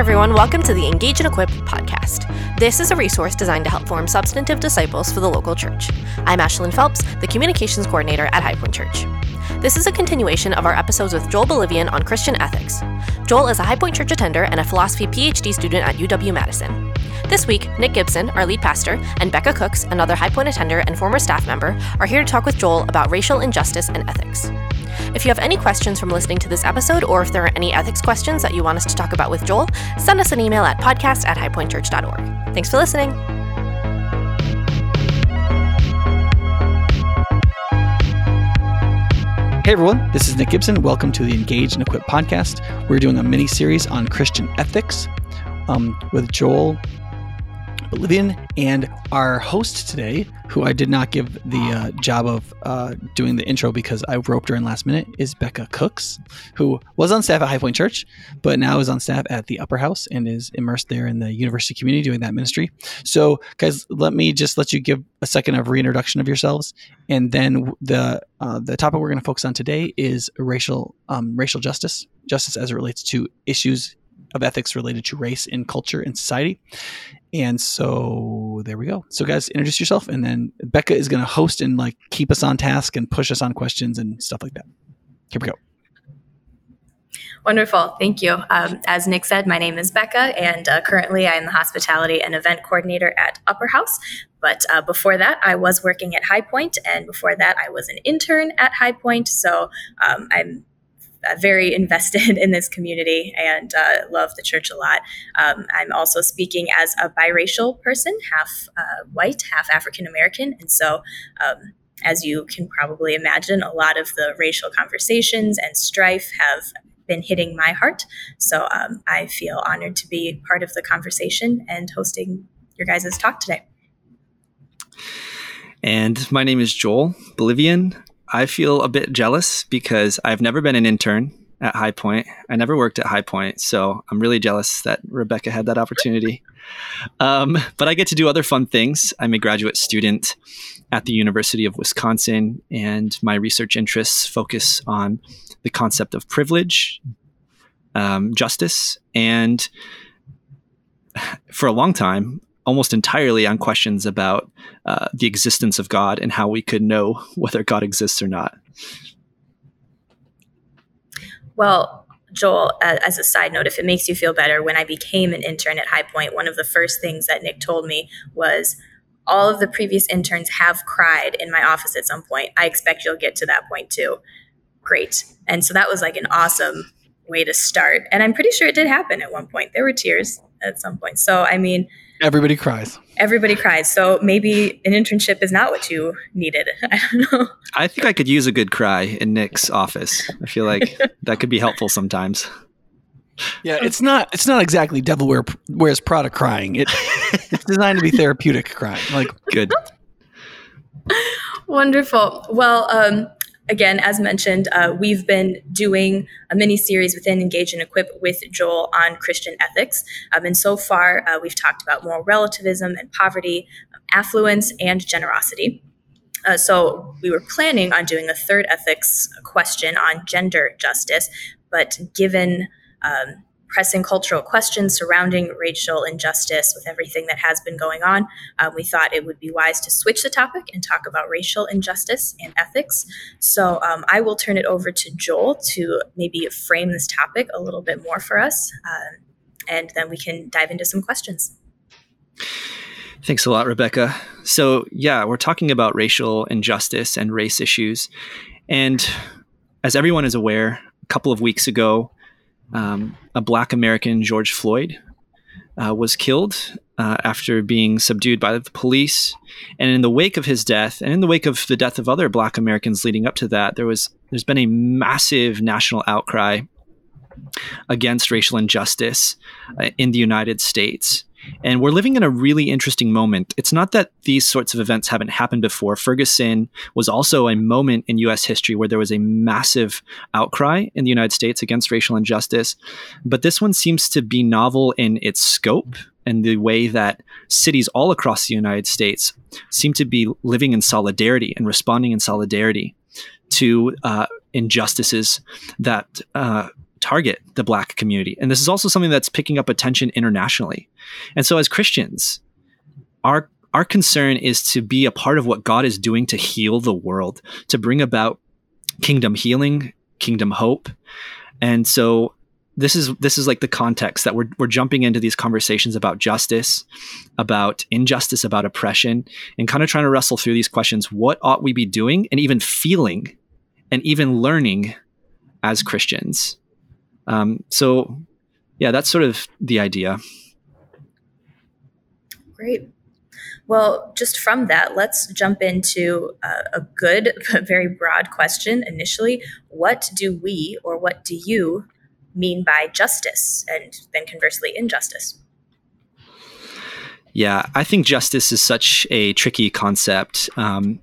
everyone. Welcome to the Engage and Equip podcast. This is a resource designed to help form substantive disciples for the local church. I'm Ashlyn Phelps, the communications coordinator at High Point Church. This is a continuation of our episodes with Joel Bolivian on Christian ethics. Joel is a High Point Church attender and a philosophy PhD student at UW Madison. This week, Nick Gibson, our lead pastor, and Becca Cooks, another High Point attender and former staff member, are here to talk with Joel about racial injustice and ethics. If you have any questions from listening to this episode, or if there are any ethics questions that you want us to talk about with Joel, send us an email at podcast at highpointchurch.org. Thanks for listening. Hey everyone, this is Nick Gibson. Welcome to the Engage and Equip podcast. We're doing a mini series on Christian ethics um, with Joel Bolivian. And our host today, who I did not give the uh, job of uh, doing the intro because I roped her in last minute, is Becca Cooks, who was on staff at High Point Church, but now is on staff at the Upper House and is immersed there in the university community doing that ministry. So, guys, let me just let you give a second of reintroduction of yourselves, and then the uh, the topic we're going to focus on today is racial um, racial justice, justice as it relates to issues of ethics related to race in culture and society. And so there we go. So guys, introduce yourself, and then Becca is going to host and like keep us on task and push us on questions and stuff like that. Here we go. Wonderful. Thank you. Um, as Nick said, my name is Becca, and uh, currently I am the hospitality and event coordinator at Upper House. But uh, before that, I was working at High Point, and before that, I was an intern at High Point. So um, I'm very invested in this community and uh, love the church a lot. Um, I'm also speaking as a biracial person, half uh, white, half African American. And so, um, as you can probably imagine, a lot of the racial conversations and strife have been hitting my heart. So um, I feel honored to be part of the conversation and hosting your guys' talk today. And my name is Joel Bolivian. I feel a bit jealous because I've never been an intern at High Point. I never worked at High Point, so I'm really jealous that Rebecca had that opportunity. Um, but I get to do other fun things. I'm a graduate student at the University of Wisconsin, and my research interests focus on the concept of privilege, um, justice, and for a long time, almost entirely on questions about uh, the existence of God and how we could know whether God exists or not. Well, Joel, as a side note, if it makes you feel better, when I became an intern at High Point, one of the first things that Nick told me was all of the previous interns have cried in my office at some point. I expect you'll get to that point too. Great. And so that was like an awesome way to start. And I'm pretty sure it did happen at one point. There were tears at some point. So, I mean, Everybody cries. Everybody cries. So maybe an internship is not what you needed. I don't know. I think I could use a good cry in Nick's office. I feel like that could be helpful sometimes. Yeah, it's not it's not exactly devil wear, wears Prada crying. It, it's designed to be therapeutic crying. Like good. Wonderful. Well, um, again, as mentioned, uh, we've been doing a mini series within Engage and Equip with Joel on Christian ethics. Um, and so far, uh, we've talked about moral relativism and poverty, affluence, and generosity. Uh, so we were planning on doing a third ethics question on gender justice, but given um, pressing cultural questions surrounding racial injustice with everything that has been going on, uh, we thought it would be wise to switch the topic and talk about racial injustice and ethics. So um, I will turn it over to Joel to maybe frame this topic a little bit more for us, uh, and then we can dive into some questions. Thanks a lot, Rebecca. So, yeah, we're talking about racial injustice and race issues. And as everyone is aware, a couple of weeks ago, um, a black American, George Floyd, uh, was killed uh, after being subdued by the police. And in the wake of his death, and in the wake of the death of other black Americans leading up to that, there was there's been a massive national outcry against racial injustice uh, in the United States. And we're living in a really interesting moment. It's not that these sorts of events haven't happened before. Ferguson was also a moment in US history where there was a massive outcry in the United States against racial injustice. But this one seems to be novel in its scope and the way that cities all across the United States seem to be living in solidarity and responding in solidarity to uh, injustices that uh, target the black community. And this is also something that's picking up attention internationally. And so as Christians, our our concern is to be a part of what God is doing to heal the world, to bring about kingdom healing, kingdom hope. And so this is this is like the context that we're we're jumping into these conversations about justice, about injustice, about oppression, and kind of trying to wrestle through these questions. What ought we be doing and even feeling and even learning as Christians? Um, so yeah, that's sort of the idea. Great. Well, just from that, let's jump into uh, a good but very broad question initially. What do we or what do you mean by justice and then conversely injustice? Yeah, I think justice is such a tricky concept. Um,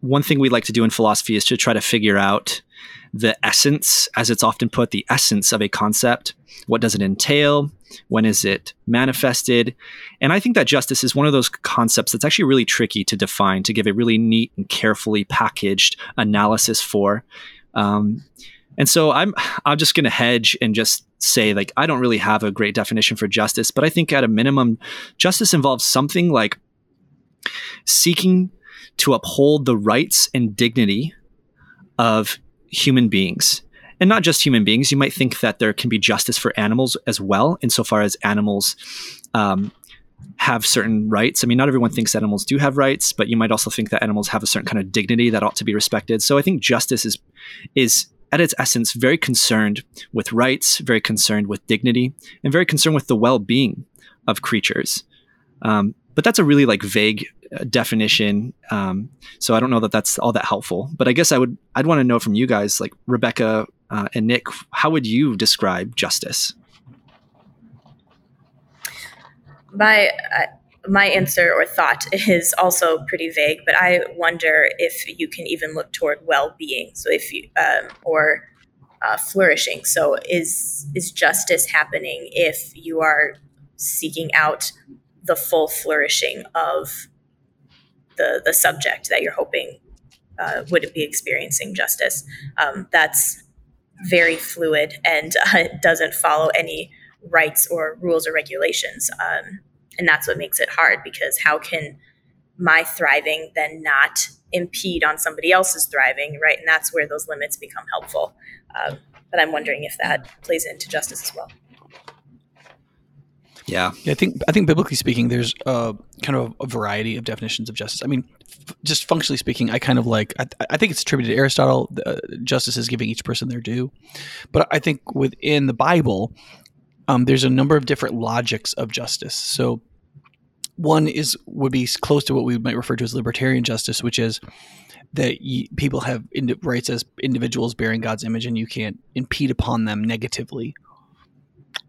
one thing we like to do in philosophy is to try to figure out the essence, as it's often put, the essence of a concept. What does it entail? When is it manifested? And I think that justice is one of those concepts that's actually really tricky to define, to give a really neat and carefully packaged analysis for. Um, and so I'm I'm just going to hedge and just say like I don't really have a great definition for justice, but I think at a minimum, justice involves something like seeking to uphold the rights and dignity of human beings and not just human beings. You might think that there can be justice for animals as well, insofar as animals um, have certain rights. I mean, not everyone thinks animals do have rights, but you might also think that animals have a certain kind of dignity that ought to be respected. So I think justice is is at its essence very concerned with rights, very concerned with dignity, and very concerned with the well-being of creatures. Um, but that's a really like vague uh, definition. Um, so I don't know that that's all that helpful. But I guess I would I'd want to know from you guys, like Rebecca uh, and Nick, how would you describe justice? My uh, my answer or thought is also pretty vague, but I wonder if you can even look toward well-being. So if you um, or uh, flourishing. So is is justice happening if you are seeking out the full flourishing of the the subject that you're hoping uh, would be experiencing justice? Um, that's very fluid and uh, doesn't follow any rights or rules or regulations. Um, and that's what makes it hard because how can my thriving then not impede on somebody else's thriving, right? And that's where those limits become helpful. Um, but I'm wondering if that plays into justice as well. Yeah. yeah, I think I think biblically speaking, there's a kind of a variety of definitions of justice. I mean, f- just functionally speaking, I kind of like I, I think it's attributed to Aristotle. Uh, justice is giving each person their due, but I think within the Bible, um, there's a number of different logics of justice. So one is would be close to what we might refer to as libertarian justice, which is that people have rights as individuals bearing God's image, and you can't impede upon them negatively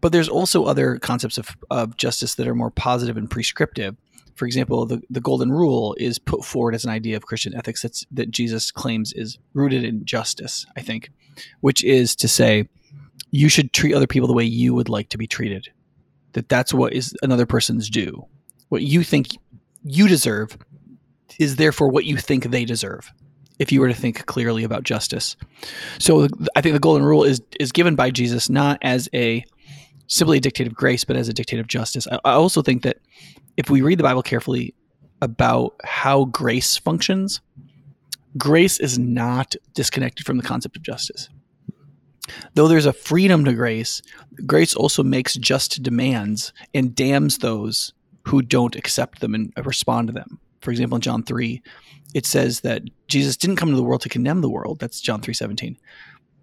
but there's also other concepts of, of justice that are more positive and prescriptive. For example, the, the golden rule is put forward as an idea of Christian ethics that's, that Jesus claims is rooted in justice, I think, which is to say, you should treat other people the way you would like to be treated. That that's what is another person's due. What you think you deserve is therefore what you think they deserve if you were to think clearly about justice. So I think the golden rule is is given by Jesus not as a simply a dictate of grace, but as a dictate of justice. I, I also think that if we read the Bible carefully about how grace functions, grace is not disconnected from the concept of justice. Though there's a freedom to grace, grace also makes just demands and damns those who don't accept them and respond to them. For example, in John 3, it says that Jesus didn't come to the world to condemn the world. That's John 3:17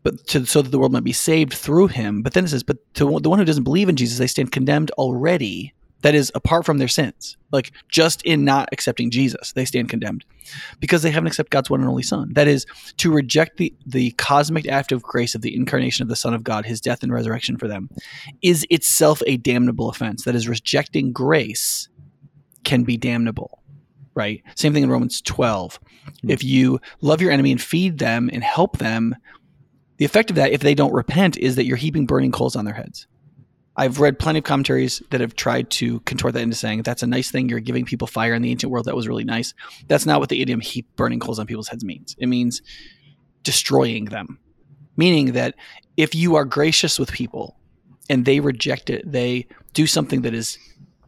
but to, so that the world might be saved through him. But then it says, but to the one who doesn't believe in Jesus, they stand condemned already. That is, apart from their sins, like just in not accepting Jesus, they stand condemned because they haven't accepted God's one and only Son. That is, to reject the, the cosmic act of grace of the incarnation of the Son of God, his death and resurrection for them, is itself a damnable offense. That is, rejecting grace can be damnable, right? Same thing in Romans 12. Mm-hmm. If you love your enemy and feed them and help them, the effect of that, if they don't repent, is that you're heaping burning coals on their heads. I've read plenty of commentaries that have tried to contort that into saying that's a nice thing. You're giving people fire in the ancient world. That was really nice. That's not what the idiom heap burning coals on people's heads means. It means destroying them. meaning that if you are gracious with people and they reject it, they do something that is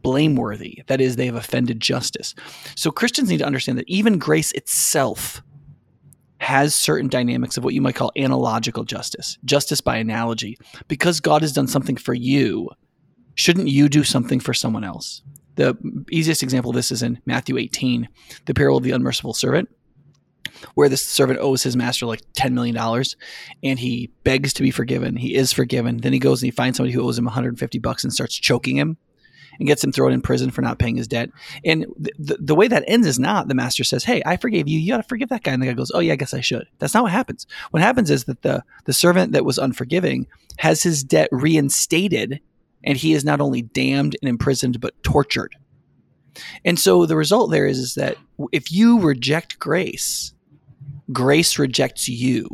blameworthy. That is, they have offended justice. So Christians need to understand that even grace itself has certain dynamics of what you might call analogical justice, justice by analogy. Because God has done something for you, shouldn't you do something for someone else? The easiest example of this is in Matthew 18, the parable of the unmerciful servant, where the servant owes his master like $10 million and he begs to be forgiven. He is forgiven. Then he goes and he finds somebody who owes him 150 bucks and starts choking him and gets him thrown in prison for not paying his debt. And the, the way that ends is not the master says, Hey, I forgave you. You got to forgive that guy. And the guy goes, Oh, yeah, I guess I should. That's not what happens. What happens is that the, the servant that was unforgiving has his debt reinstated and he is not only damned and imprisoned, but tortured. And so the result there is, is that if you reject grace, grace rejects you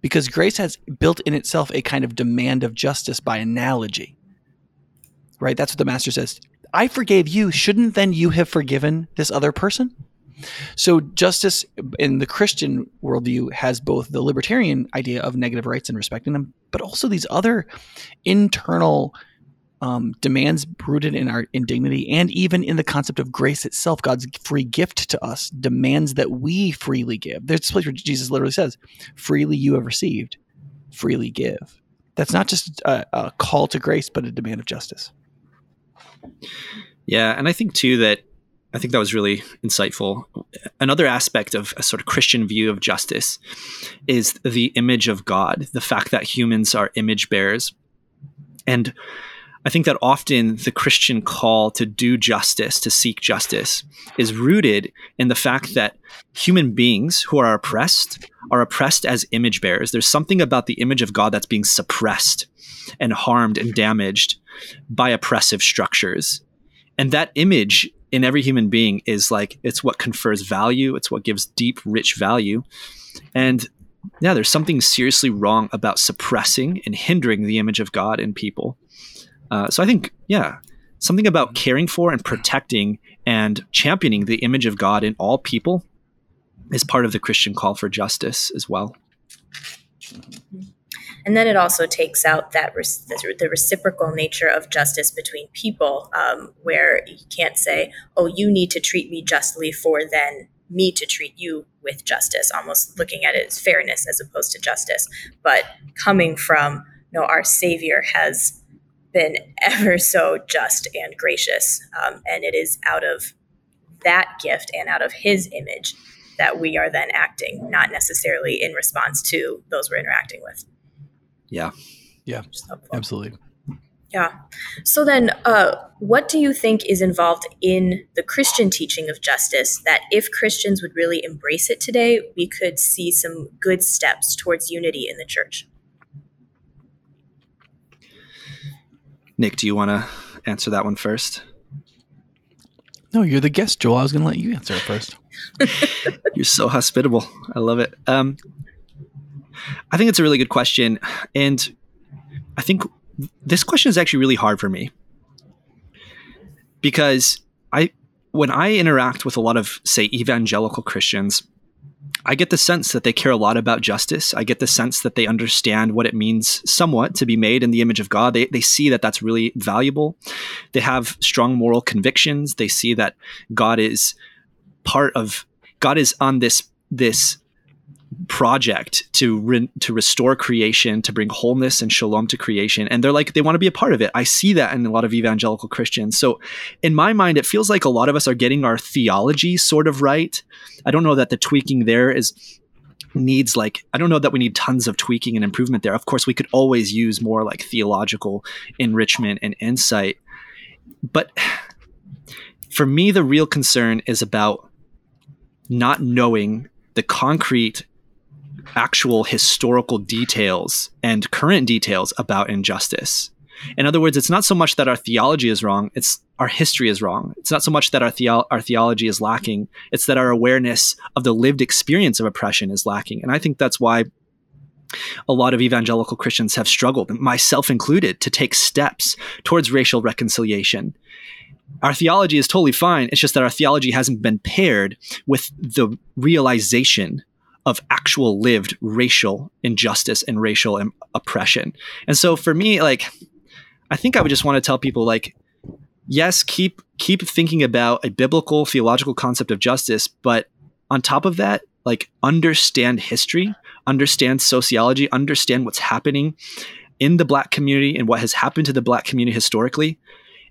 because grace has built in itself a kind of demand of justice by analogy right? That's what the master says. I forgave you. Shouldn't then you have forgiven this other person? So justice in the Christian worldview has both the libertarian idea of negative rights and respecting them, but also these other internal um, demands rooted in our indignity and even in the concept of grace itself. God's free gift to us demands that we freely give. There's a place where Jesus literally says, "Freely you have received, freely give." That's not just a, a call to grace, but a demand of justice. Yeah, and I think too that I think that was really insightful. Another aspect of a sort of Christian view of justice is the image of God, the fact that humans are image bearers. And I think that often the Christian call to do justice, to seek justice, is rooted in the fact that human beings who are oppressed are oppressed as image bearers. There's something about the image of God that's being suppressed and harmed and damaged by oppressive structures. And that image in every human being is like it's what confers value, it's what gives deep, rich value. And yeah, there's something seriously wrong about suppressing and hindering the image of God in people. Uh, so I think, yeah, something about caring for and protecting and championing the image of God in all people is part of the Christian call for justice as well. And then it also takes out that the reciprocal nature of justice between people, um, where you can't say, "Oh, you need to treat me justly for then me to treat you with justice." Almost looking at it as fairness as opposed to justice, but coming from you know our Savior has been ever so just and gracious, um, and it is out of that gift and out of His image that we are then acting, not necessarily in response to those we're interacting with. Yeah. Yeah. Absolutely. Yeah. So then, uh, what do you think is involved in the Christian teaching of justice that if Christians would really embrace it today, we could see some good steps towards unity in the church? Nick, do you want to answer that one first? No, you're the guest, Joel. I was going to let you answer it first. you're so hospitable. I love it. Um, I think it's a really good question. And I think this question is actually really hard for me because I, when I interact with a lot of, say, evangelical Christians, I get the sense that they care a lot about justice. I get the sense that they understand what it means somewhat to be made in the image of God. They, they see that that's really valuable. They have strong moral convictions. They see that God is part of, God is on this, this project to re- to restore creation, to bring wholeness and shalom to creation, and they're like they want to be a part of it. I see that in a lot of evangelical Christians. So, in my mind, it feels like a lot of us are getting our theology sort of right. I don't know that the tweaking there is needs like I don't know that we need tons of tweaking and improvement there. Of course, we could always use more like theological enrichment and insight. But for me the real concern is about not knowing the concrete actual historical details and current details about injustice. In other words, it's not so much that our theology is wrong, it's our history is wrong. It's not so much that our, theo- our theology is lacking, it's that our awareness of the lived experience of oppression is lacking. And I think that's why a lot of evangelical Christians have struggled, myself included, to take steps towards racial reconciliation. Our theology is totally fine. It's just that our theology hasn't been paired with the realization of actual lived racial injustice and racial Im- oppression. And so for me, like, I think I would just want to tell people, like, yes, keep keep thinking about a biblical theological concept of justice, but on top of that, like understand history, understand sociology, understand what's happening in the black community and what has happened to the black community historically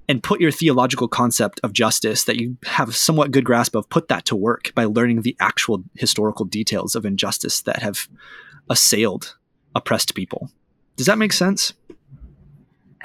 and put your theological concept of justice that you have somewhat good grasp of put that to work by learning the actual historical details of injustice that have assailed oppressed people. Does that make sense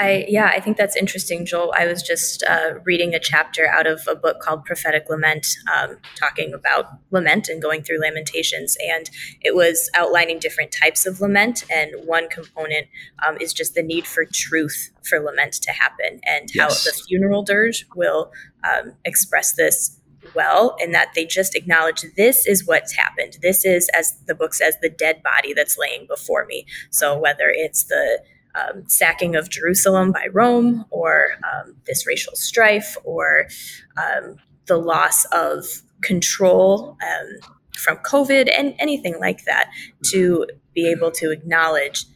I yeah, I think that's interesting, Joel. I was just uh, reading a chapter out of a book called Prophetic Lament, um, talking about lament and going through Lamentations, and it was outlining different types of lament. And one component um, is just the need for truth for lament to happen, and yes. how the funeral dirge will um, express this well in that they just acknowledge this is what's happened. This is, as the book says, the dead body that's laying before me. So whether it's the um, sacking of Jerusalem by Rome, or um, this racial strife, or um, the loss of control um, from COVID, and anything like that, to be able to acknowledge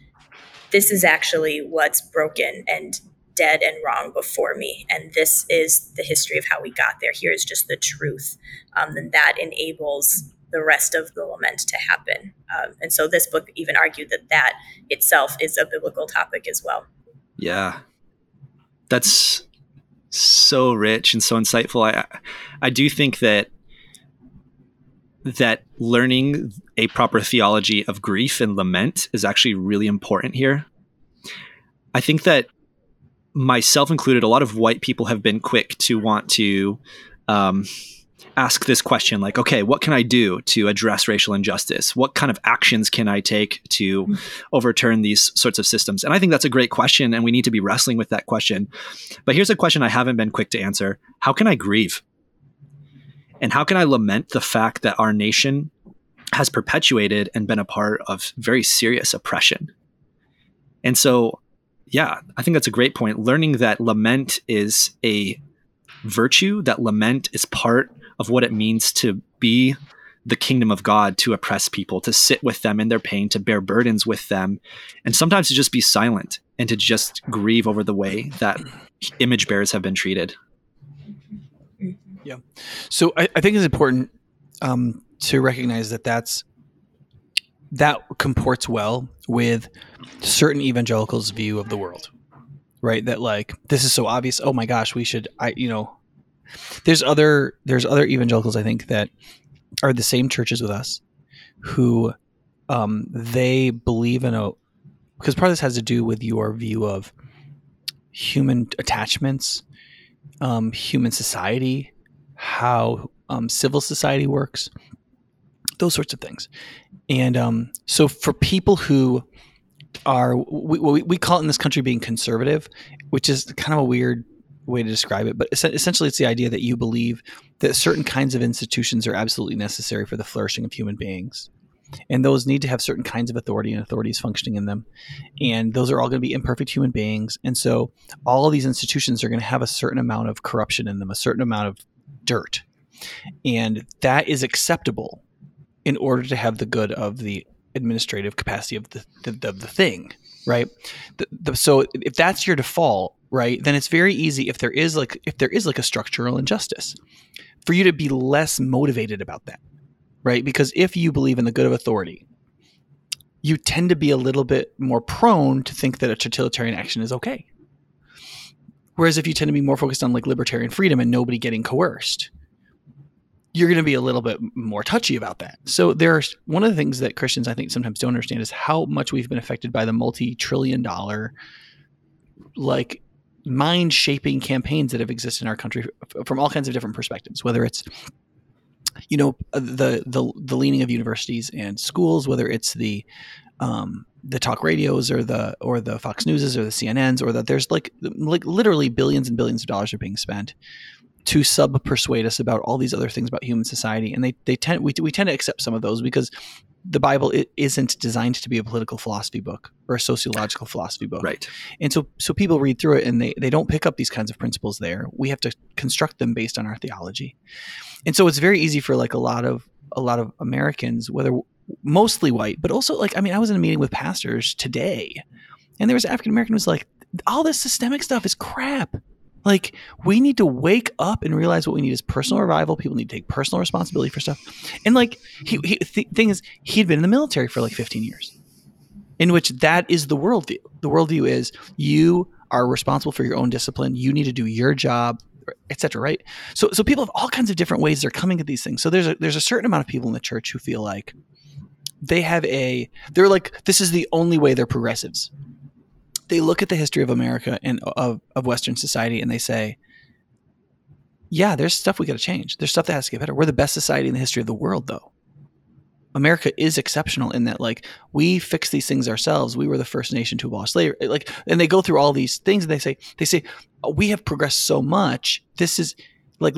this is actually what's broken and dead and wrong before me. And this is the history of how we got there. Here is just the truth. Um, and that enables the rest of the lament to happen. Um, and so this book even argued that that itself is a biblical topic as well. Yeah. That's so rich and so insightful. I I do think that that learning a proper theology of grief and lament is actually really important here. I think that myself included, a lot of white people have been quick to want to um, ask this question like, okay, what can I do to address racial injustice? What kind of actions can I take to mm-hmm. overturn these sorts of systems? And I think that's a great question, and we need to be wrestling with that question. But here's a question I haven't been quick to answer How can I grieve? And how can I lament the fact that our nation has perpetuated and been a part of very serious oppression? And so, yeah, I think that's a great point. Learning that lament is a virtue, that lament is part of what it means to be the kingdom of God to oppress people, to sit with them in their pain, to bear burdens with them, and sometimes to just be silent and to just grieve over the way that image bearers have been treated. Yeah. So I, I think it's important um, to recognize that that's that comports well with certain evangelicals' view of the world, right? That like this is so obvious. Oh my gosh, we should. I you know there's other there's other evangelicals I think that are the same churches with us who um, they believe in a because part of this has to do with your view of human attachments, um, human society, how um, civil society works, those sorts of things. And um, so for people who are we, we, we call it in this country being conservative, which is kind of a weird way to describe it, but essentially it's the idea that you believe that certain kinds of institutions are absolutely necessary for the flourishing of human beings. And those need to have certain kinds of authority and authorities functioning in them. And those are all going to be imperfect human beings. And so all of these institutions are going to have a certain amount of corruption in them, a certain amount of dirt. And that is acceptable in order to have the good of the administrative capacity of the, the, the thing, right? The, the, so if that's your default, right then it's very easy if there is like if there is like a structural injustice for you to be less motivated about that right because if you believe in the good of authority you tend to be a little bit more prone to think that a totalitarian action is okay whereas if you tend to be more focused on like libertarian freedom and nobody getting coerced you're going to be a little bit more touchy about that. So there's one of the things that Christians I think sometimes don't understand is how much we've been affected by the multi-trillion dollar like mind shaping campaigns that have existed in our country from all kinds of different perspectives, whether it's you know uh, the the the leaning of universities and schools, whether it's the um, the talk radios or the or the Fox Newses or the CNNs or that there's like like literally billions and billions of dollars are being spent to sub persuade us about all these other things about human society and they they tend we, we tend to accept some of those because the Bible isn't designed to be a political philosophy book or a sociological philosophy book. Right. And so so people read through it and they, they don't pick up these kinds of principles there. We have to construct them based on our theology. And so it's very easy for like a lot of a lot of Americans, whether mostly white, but also like I mean, I was in a meeting with pastors today, and there was African American who was like, all this systemic stuff is crap. Like we need to wake up and realize what we need is personal mm-hmm. revival. People need to take personal responsibility for stuff. And like he, he the thing is, he'd been in the military for like 15 years, in which that is the worldview. The worldview is you are responsible for your own discipline. You need to do your job, etc. Right? So so people have all kinds of different ways they're coming at these things. So there's a there's a certain amount of people in the church who feel like they have a they're like this is the only way they're progressives they look at the history of America and of, of Western society and they say, yeah, there's stuff we got to change. There's stuff that has to get better. We're the best society in the history of the world, though. America is exceptional in that, like, we fix these things ourselves. We were the first nation to abolish slavery. Like, and they go through all these things and they say, they say, oh, we have progressed so much. This is like,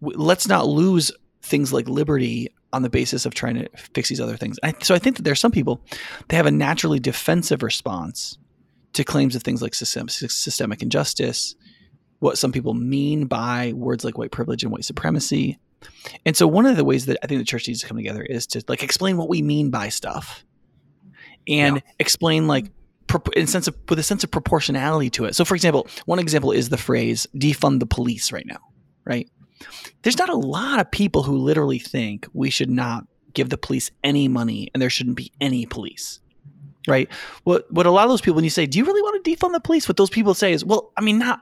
let's not lose things like liberty on the basis of trying to fix these other things. I, so I think that there's some people they have a naturally defensive response to claims of things like system, systemic injustice, what some people mean by words like white privilege and white supremacy. And so one of the ways that I think the church needs to come together is to like explain what we mean by stuff and yeah. explain like in sense of with a sense of proportionality to it. So for example, one example is the phrase defund the police right now, right? There's not a lot of people who literally think we should not give the police any money and there shouldn't be any police right? What what a lot of those people, when you say, "Do you really want to defund the police?" What those people say is, "Well, I mean, not."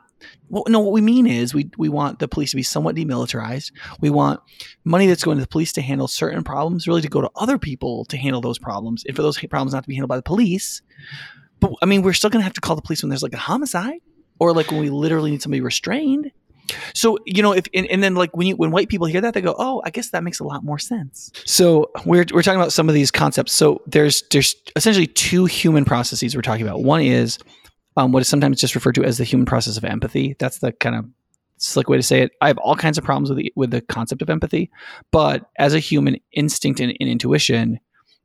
Well, no, what we mean is we we want the police to be somewhat demilitarized. We want money that's going to the police to handle certain problems, really to go to other people to handle those problems, and for those problems not to be handled by the police. But I mean, we're still going to have to call the police when there's like a homicide, or like when we literally need somebody restrained. So you know, if and, and, then like when you when white people hear that, they go, "Oh, I guess that makes a lot more sense." So we're we're talking about some of these concepts. So there's there's essentially two human processes we're talking about. One is um, what is sometimes just referred to as the human process of empathy. That's the kind of slick way to say it. I have all kinds of problems with the with the concept of empathy, but as a human instinct and, and intuition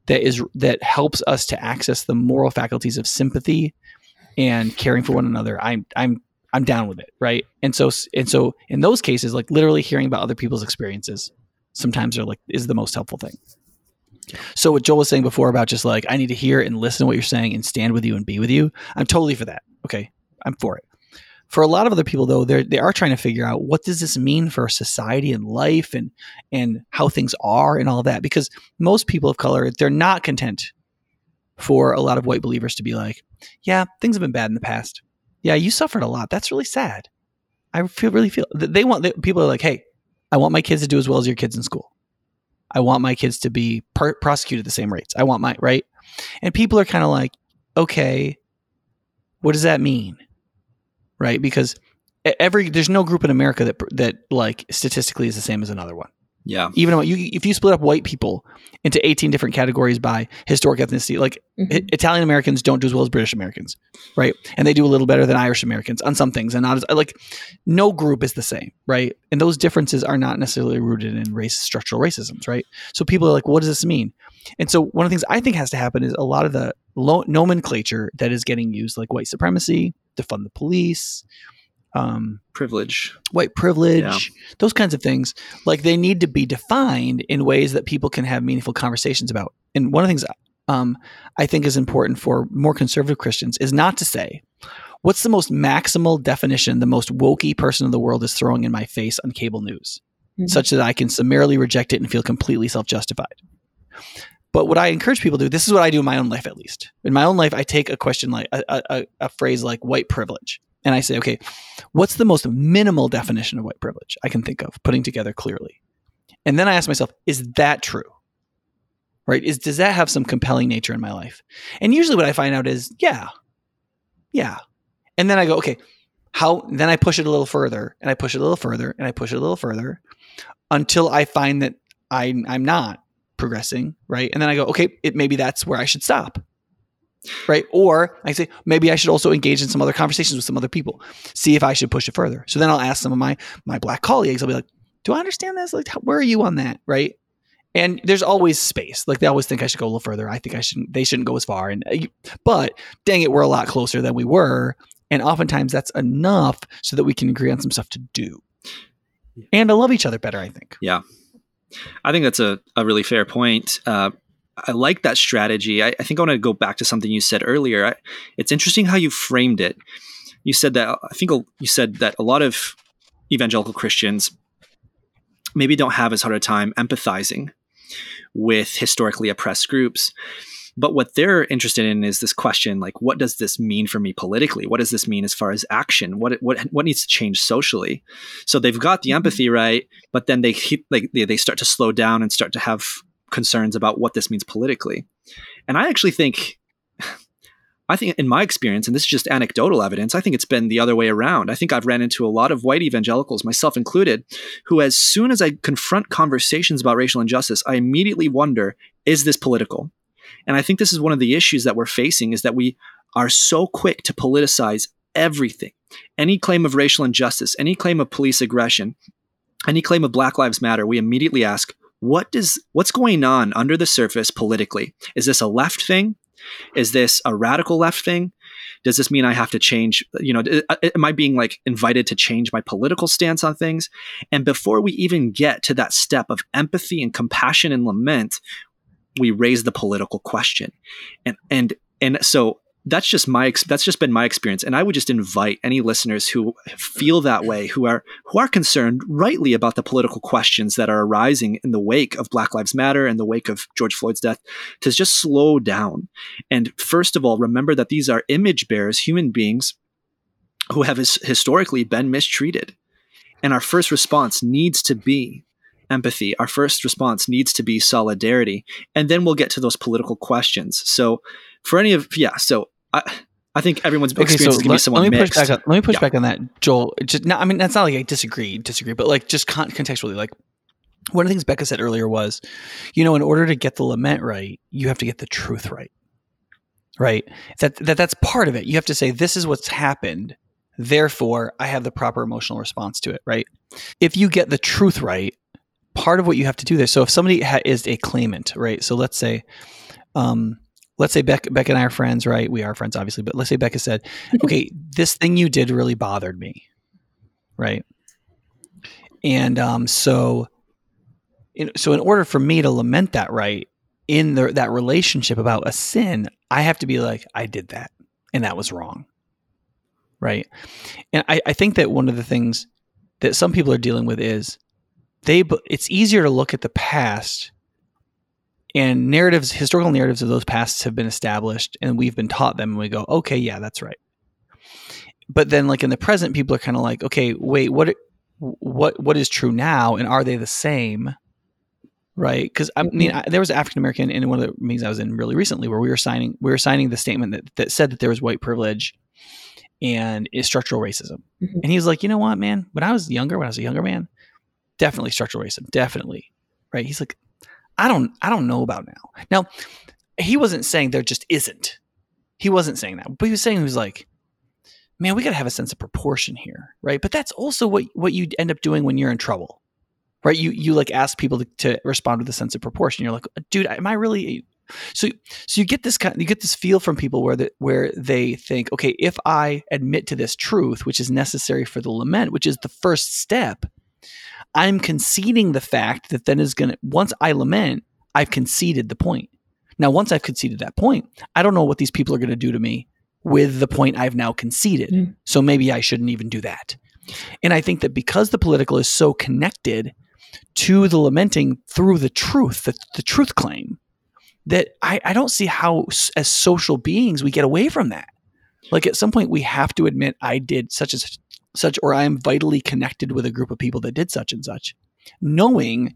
that is that helps us to access the moral faculties of sympathy and caring for one another. I'm I'm I'm down with it, right? And so and so in those cases, like literally hearing about other people's experiences, sometimes are like is the most helpful thing. So what Joel was saying before about just like I need to hear and listen to what you're saying and stand with you and be with you, I'm totally for that. Okay, I'm for it. For a lot of other people though, they they are trying to figure out what does this mean for society and life and and how things are and all of that because most people of color they're not content for a lot of white believers to be like, yeah, things have been bad in the past yeah, you suffered a lot. That's really sad. I feel really feel they want people are like, hey, I want my kids to do as well as your kids in school. I want my kids to be per- prosecuted the same rates. I want my right, and people are kind of like, okay, what does that mean, right? Because every there's no group in America that that like statistically is the same as another one. Yeah. Even though you, if you split up white people into 18 different categories by historic ethnicity, like mm-hmm. Italian Americans don't do as well as British Americans, right? And they do a little better than Irish Americans on some things, and not as like no group is the same, right? And those differences are not necessarily rooted in race structural racisms, right? So people are like, what does this mean? And so one of the things I think has to happen is a lot of the lo- nomenclature that is getting used, like white supremacy, defund the police, um, privilege, white privilege, yeah. those kinds of things. Like they need to be defined in ways that people can have meaningful conversations about. And one of the things um, I think is important for more conservative Christians is not to say, what's the most maximal definition the most wokey person in the world is throwing in my face on cable news, mm-hmm. such that I can summarily reject it and feel completely self justified. But what I encourage people to do, this is what I do in my own life, at least. In my own life, I take a question like a, a, a phrase like white privilege and I say, okay, what's the most minimal definition of white privilege I can think of putting together clearly? And then I ask myself, is that true? Right? Is does that have some compelling nature in my life? And usually what I find out is, yeah. Yeah. And then I go, okay, how then I push it a little further and I push it a little further and I push it a little further until I find that I I'm not progressing, right? And then I go, okay, it maybe that's where I should stop right? Or I say maybe I should also engage in some other conversations with some other people, see if I should push it further. So then I'll ask some of my my black colleagues. I'll be like, "Do I understand this? Like, how, where are you on that?" Right? And there's always space. Like they always think I should go a little further. I think I shouldn't. They shouldn't go as far. And uh, but dang it, we're a lot closer than we were. And oftentimes that's enough so that we can agree on some stuff to do, and to love each other better. I think. Yeah, I think that's a, a really fair point. Uh, I like that strategy. I, I, think I want to go back to something you said earlier. I, it's interesting how you framed it. You said that I think you said that a lot of evangelical Christians maybe don't have as hard a time empathizing with historically oppressed groups. But what they're interested in is this question like, what does this mean for me politically? What does this mean as far as action? What what what needs to change socially? So they've got the mm-hmm. empathy right, but then they like they, they start to slow down and start to have concerns about what this means politically. And I actually think I think in my experience, and this is just anecdotal evidence, I think it's been the other way around. I think I've ran into a lot of white evangelicals, myself included, who, as soon as I confront conversations about racial injustice, I immediately wonder, is this political? And I think this is one of the issues that we're facing is that we are so quick to politicize everything. Any claim of racial injustice, any claim of police aggression, any claim of Black Lives Matter, we immediately ask, what does what's going on under the surface politically? Is this a left thing? Is this a radical left thing? Does this mean I have to change? You know, uh, uh, am I being like invited to change my political stance on things? And before we even get to that step of empathy and compassion and lament, we raise the political question. And and and so that's just my that's just been my experience and i would just invite any listeners who feel that way who are who are concerned rightly about the political questions that are arising in the wake of black lives matter and the wake of george floyd's death to just slow down. And first of all remember that these are image bearers human beings who have his, historically been mistreated. And our first response needs to be empathy. Our first response needs to be solidarity. And then we'll get to those political questions. So for any of yeah so i i think everyone's okay, experience so is going to be somewhat let me mixed. push back on, let me push yeah. back on that joel. Just not, i mean that's not like i disagree disagree but like just con- contextually like one of the things becca said earlier was you know in order to get the lament right you have to get the truth right right? That, that that's part of it. You have to say this is what's happened. Therefore i have the proper emotional response to it right? If you get the truth right part of what you have to do there so if somebody ha- is a claimant right? So let's say um, let's say Beck, Becca and I are friends, right? We are friends, obviously, but let's say Becca said, okay, this thing you did really bothered me, right? And um, so, in, so in order for me to lament that, right, in the, that relationship about a sin, I have to be like, I did that, and that was wrong, right? And I, I think that one of the things that some people are dealing with is they, it's easier to look at the past and narratives historical narratives of those pasts have been established and we've been taught them and we go okay yeah that's right. But then like in the present people are kind of like okay wait what what what is true now and are they the same? Right? Because i mean mm-hmm. I, there was african american in one of the meetings i was in really recently where we were signing we were signing the statement that, that said that there was white privilege and is structural racism. Mm-hmm. and he was like you know what man? When i was younger when i was a younger man definitely structural racism definitely. Right? He's like I don't I don't know about now. Now, he wasn't saying there just isn't. He wasn't saying that. But he was saying he was like, man, we got to have a sense of proportion here, right? But that's also what what you end up doing when you're in trouble. Right? You you like ask people to, to respond with a sense of proportion. You're like, dude, am I really so so you get this kind you get this feel from people where that where they think, okay, if I admit to this truth, which is necessary for the lament, which is the first step, I'm conceding the fact that then is going to, once I lament, I've conceded the point. Now, once I've conceded that point, I don't know what these people are going to do to me with the point I've now conceded. Mm. So maybe I shouldn't even do that. And I think that because the political is so connected to the lamenting through the truth, the, the truth claim, that I, I don't see how, as social beings, we get away from that. Like at some point, we have to admit I did such as such or I am vitally connected with a group of people that did such and such. Knowing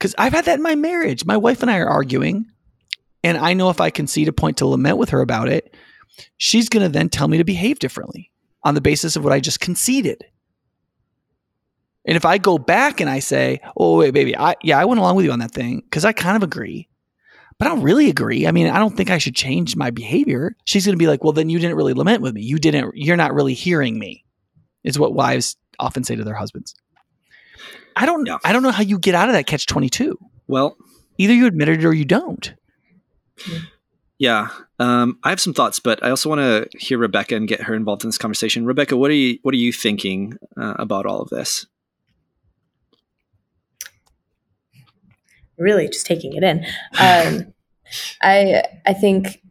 because I've had that in my marriage. My wife and I are arguing, and I know if I concede a point to lament with her about it, she's going to then tell me to behave differently on the basis of what I just conceded. And if I go back and I say, "Oh wait, baby, I yeah, I went along with you on that thing because I kind of agree," but I don't really agree. I mean, I don't think I should change my behavior. She's going to be like, "Well, then you didn't really lament with me. You didn't. You're not really hearing me." Is what wives often say to their husbands. I don't yeah. I don't know how you get out of that catch 22. Well, either you admit it or you don't. Yeah. Um, I have some thoughts, but I also want to hear Rebecca and get her involved in this conversation. Rebecca, what are you what are you thinking uh, about all of this? Really, just taking it in. Um, I I think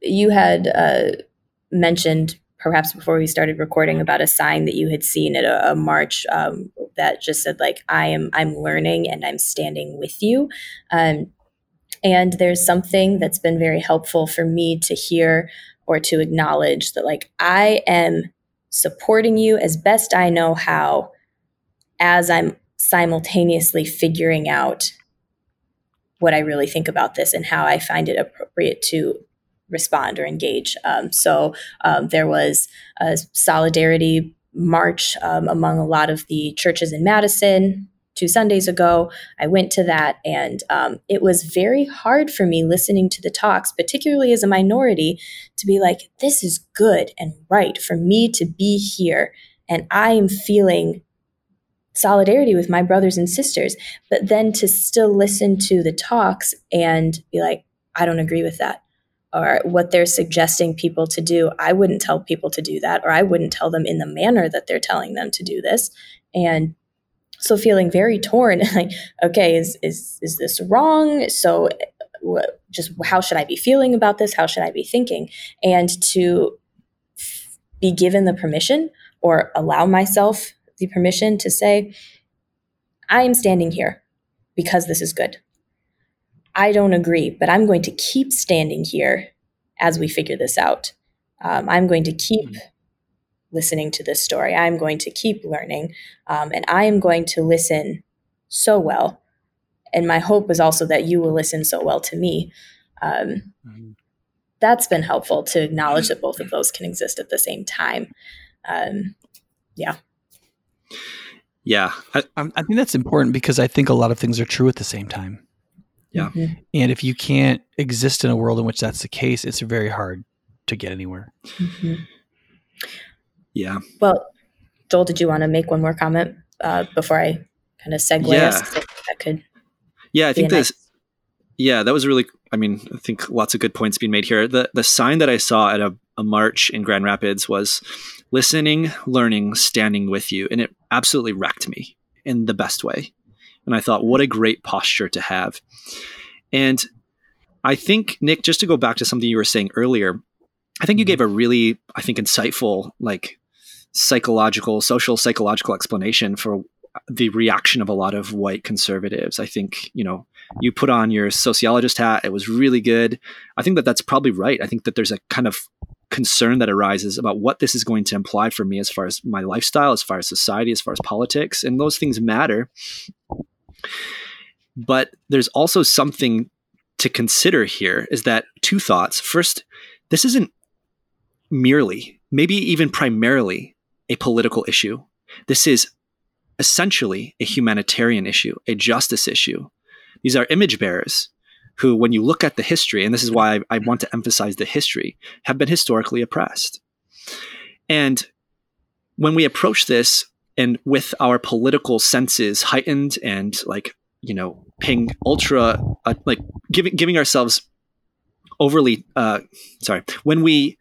you had uh, mentioned perhaps before we started recording about a sign that you had seen at a, a march um, that just said like I am I'm learning and I'm standing with you. Um, and there's something that's been very helpful for me to hear or to acknowledge that like I am supporting you as best I know how as I'm simultaneously figuring out what I really think about this and how I find it appropriate to respond or engage. Um, so um, there was a solidarity march um, among a lot of the churches in Madison two Sundays ago. I went to that, and um, it was very hard for me listening to the talks, particularly as a minority, to be like, this is good and right for me to be here. And I am feeling solidarity with my brothers and sisters. But then to still listen to the talks and be like, I don't agree with that or what they're suggesting people to do. I wouldn't tell people to do that, or I wouldn't tell them in the manner that they're telling them to do this. And so feeling very torn, like, okay, is is is this wrong? So just how should I be feeling about this? How should I be thinking? And to be given the permission or allow myself the permission to say, I am standing here because this is good. I don't agree, but I'm going to keep standing here as we figure this out. Um, I'm going to keep mm-hmm. listening to this story. I'm going to keep learning, um, and I am going to listen so well. And my hope is also that you will listen so well to me. Um, mm-hmm. That's been helpful to acknowledge that both of those can exist at the same time. Um, yeah. Yeah. I, I think that's important because I think a lot of things are true at the same time. Yeah. Mm-hmm. And if you can't exist in a world in which that's the case, it's very hard to get anywhere. Mm-hmm. Yeah. Well, Joel, did you want to make one more comment uh, before I kind of segue yeah. us? That could. Yeah, I think this. Nice... Yeah, that was really. I mean, I think lots of good points being made here. The the sign that I saw at a, a march in Grand Rapids was listening, learning, standing with you, and it absolutely wrecked me in the best way. And I thought, what a great posture to have. And I think, Nick, just to go back to something you were saying earlier, I think you gave mm-hmm. a really, I think, insightful, like psychological, social psychological explanation for the reaction of a lot of white conservatives. I think, you know, you put on your sociologist hat. It was really good. I think that that's probably right. I think that there's a kind of concern that arises about what this is going to imply for me as far as my lifestyle, as far as society, as far as politics. And those things matter. But there's also something to consider here is that two thoughts. First, this isn't merely, maybe even primarily, a political issue. This is essentially a humanitarian issue, a justice issue. These are image bearers who, when you look at the history, and this is why I, I want to emphasize the history, have been historically oppressed. And when we approach this and with our political senses heightened and like you know paying ultra uh, like giving giving ourselves overly uh, sorry when we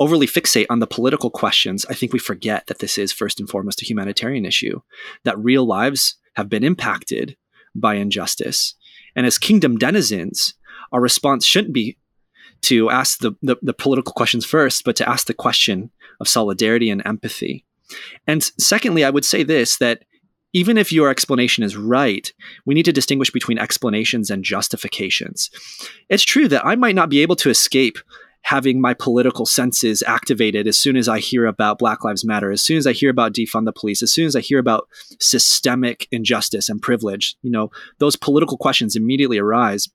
overly fixate on the political questions i think we forget that this is first and foremost a humanitarian issue that real lives have been impacted by injustice. And as kingdom denizens our response shouldn't be to ask the, the, the political questions first but to ask the question of solidarity and empathy and secondly, I would say this that even if your explanation is right, we need to distinguish between explanations and justifications. It's true that I might not be able to escape having my political senses activated as soon as I hear about Black Lives Matter, as soon as I hear about defund the police, as soon as I hear about systemic injustice and privilege. You know, those political questions immediately arise.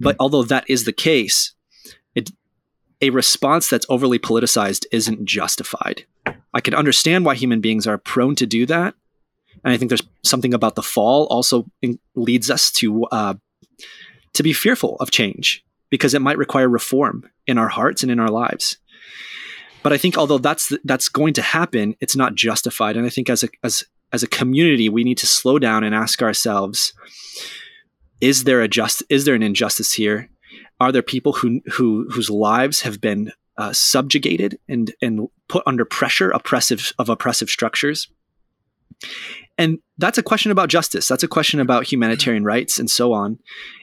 But mm-hmm. although that is the case, it, a response that's overly politicized isn't justified. I can understand why human beings are prone to do that. And I think there's something about the fall also in, leads us to uh, to be fearful of change because it might require reform in our hearts and in our lives. But I think although that's that's going to happen, it's not justified. And I think as a as as a community, we need to slow down and ask ourselves: Is there a just is there an injustice here? Are there people who who whose lives have been uh, subjugated and and put under pressure oppressive of oppressive structures And that's a question about justice. That's a question about humanitarian rights and so on.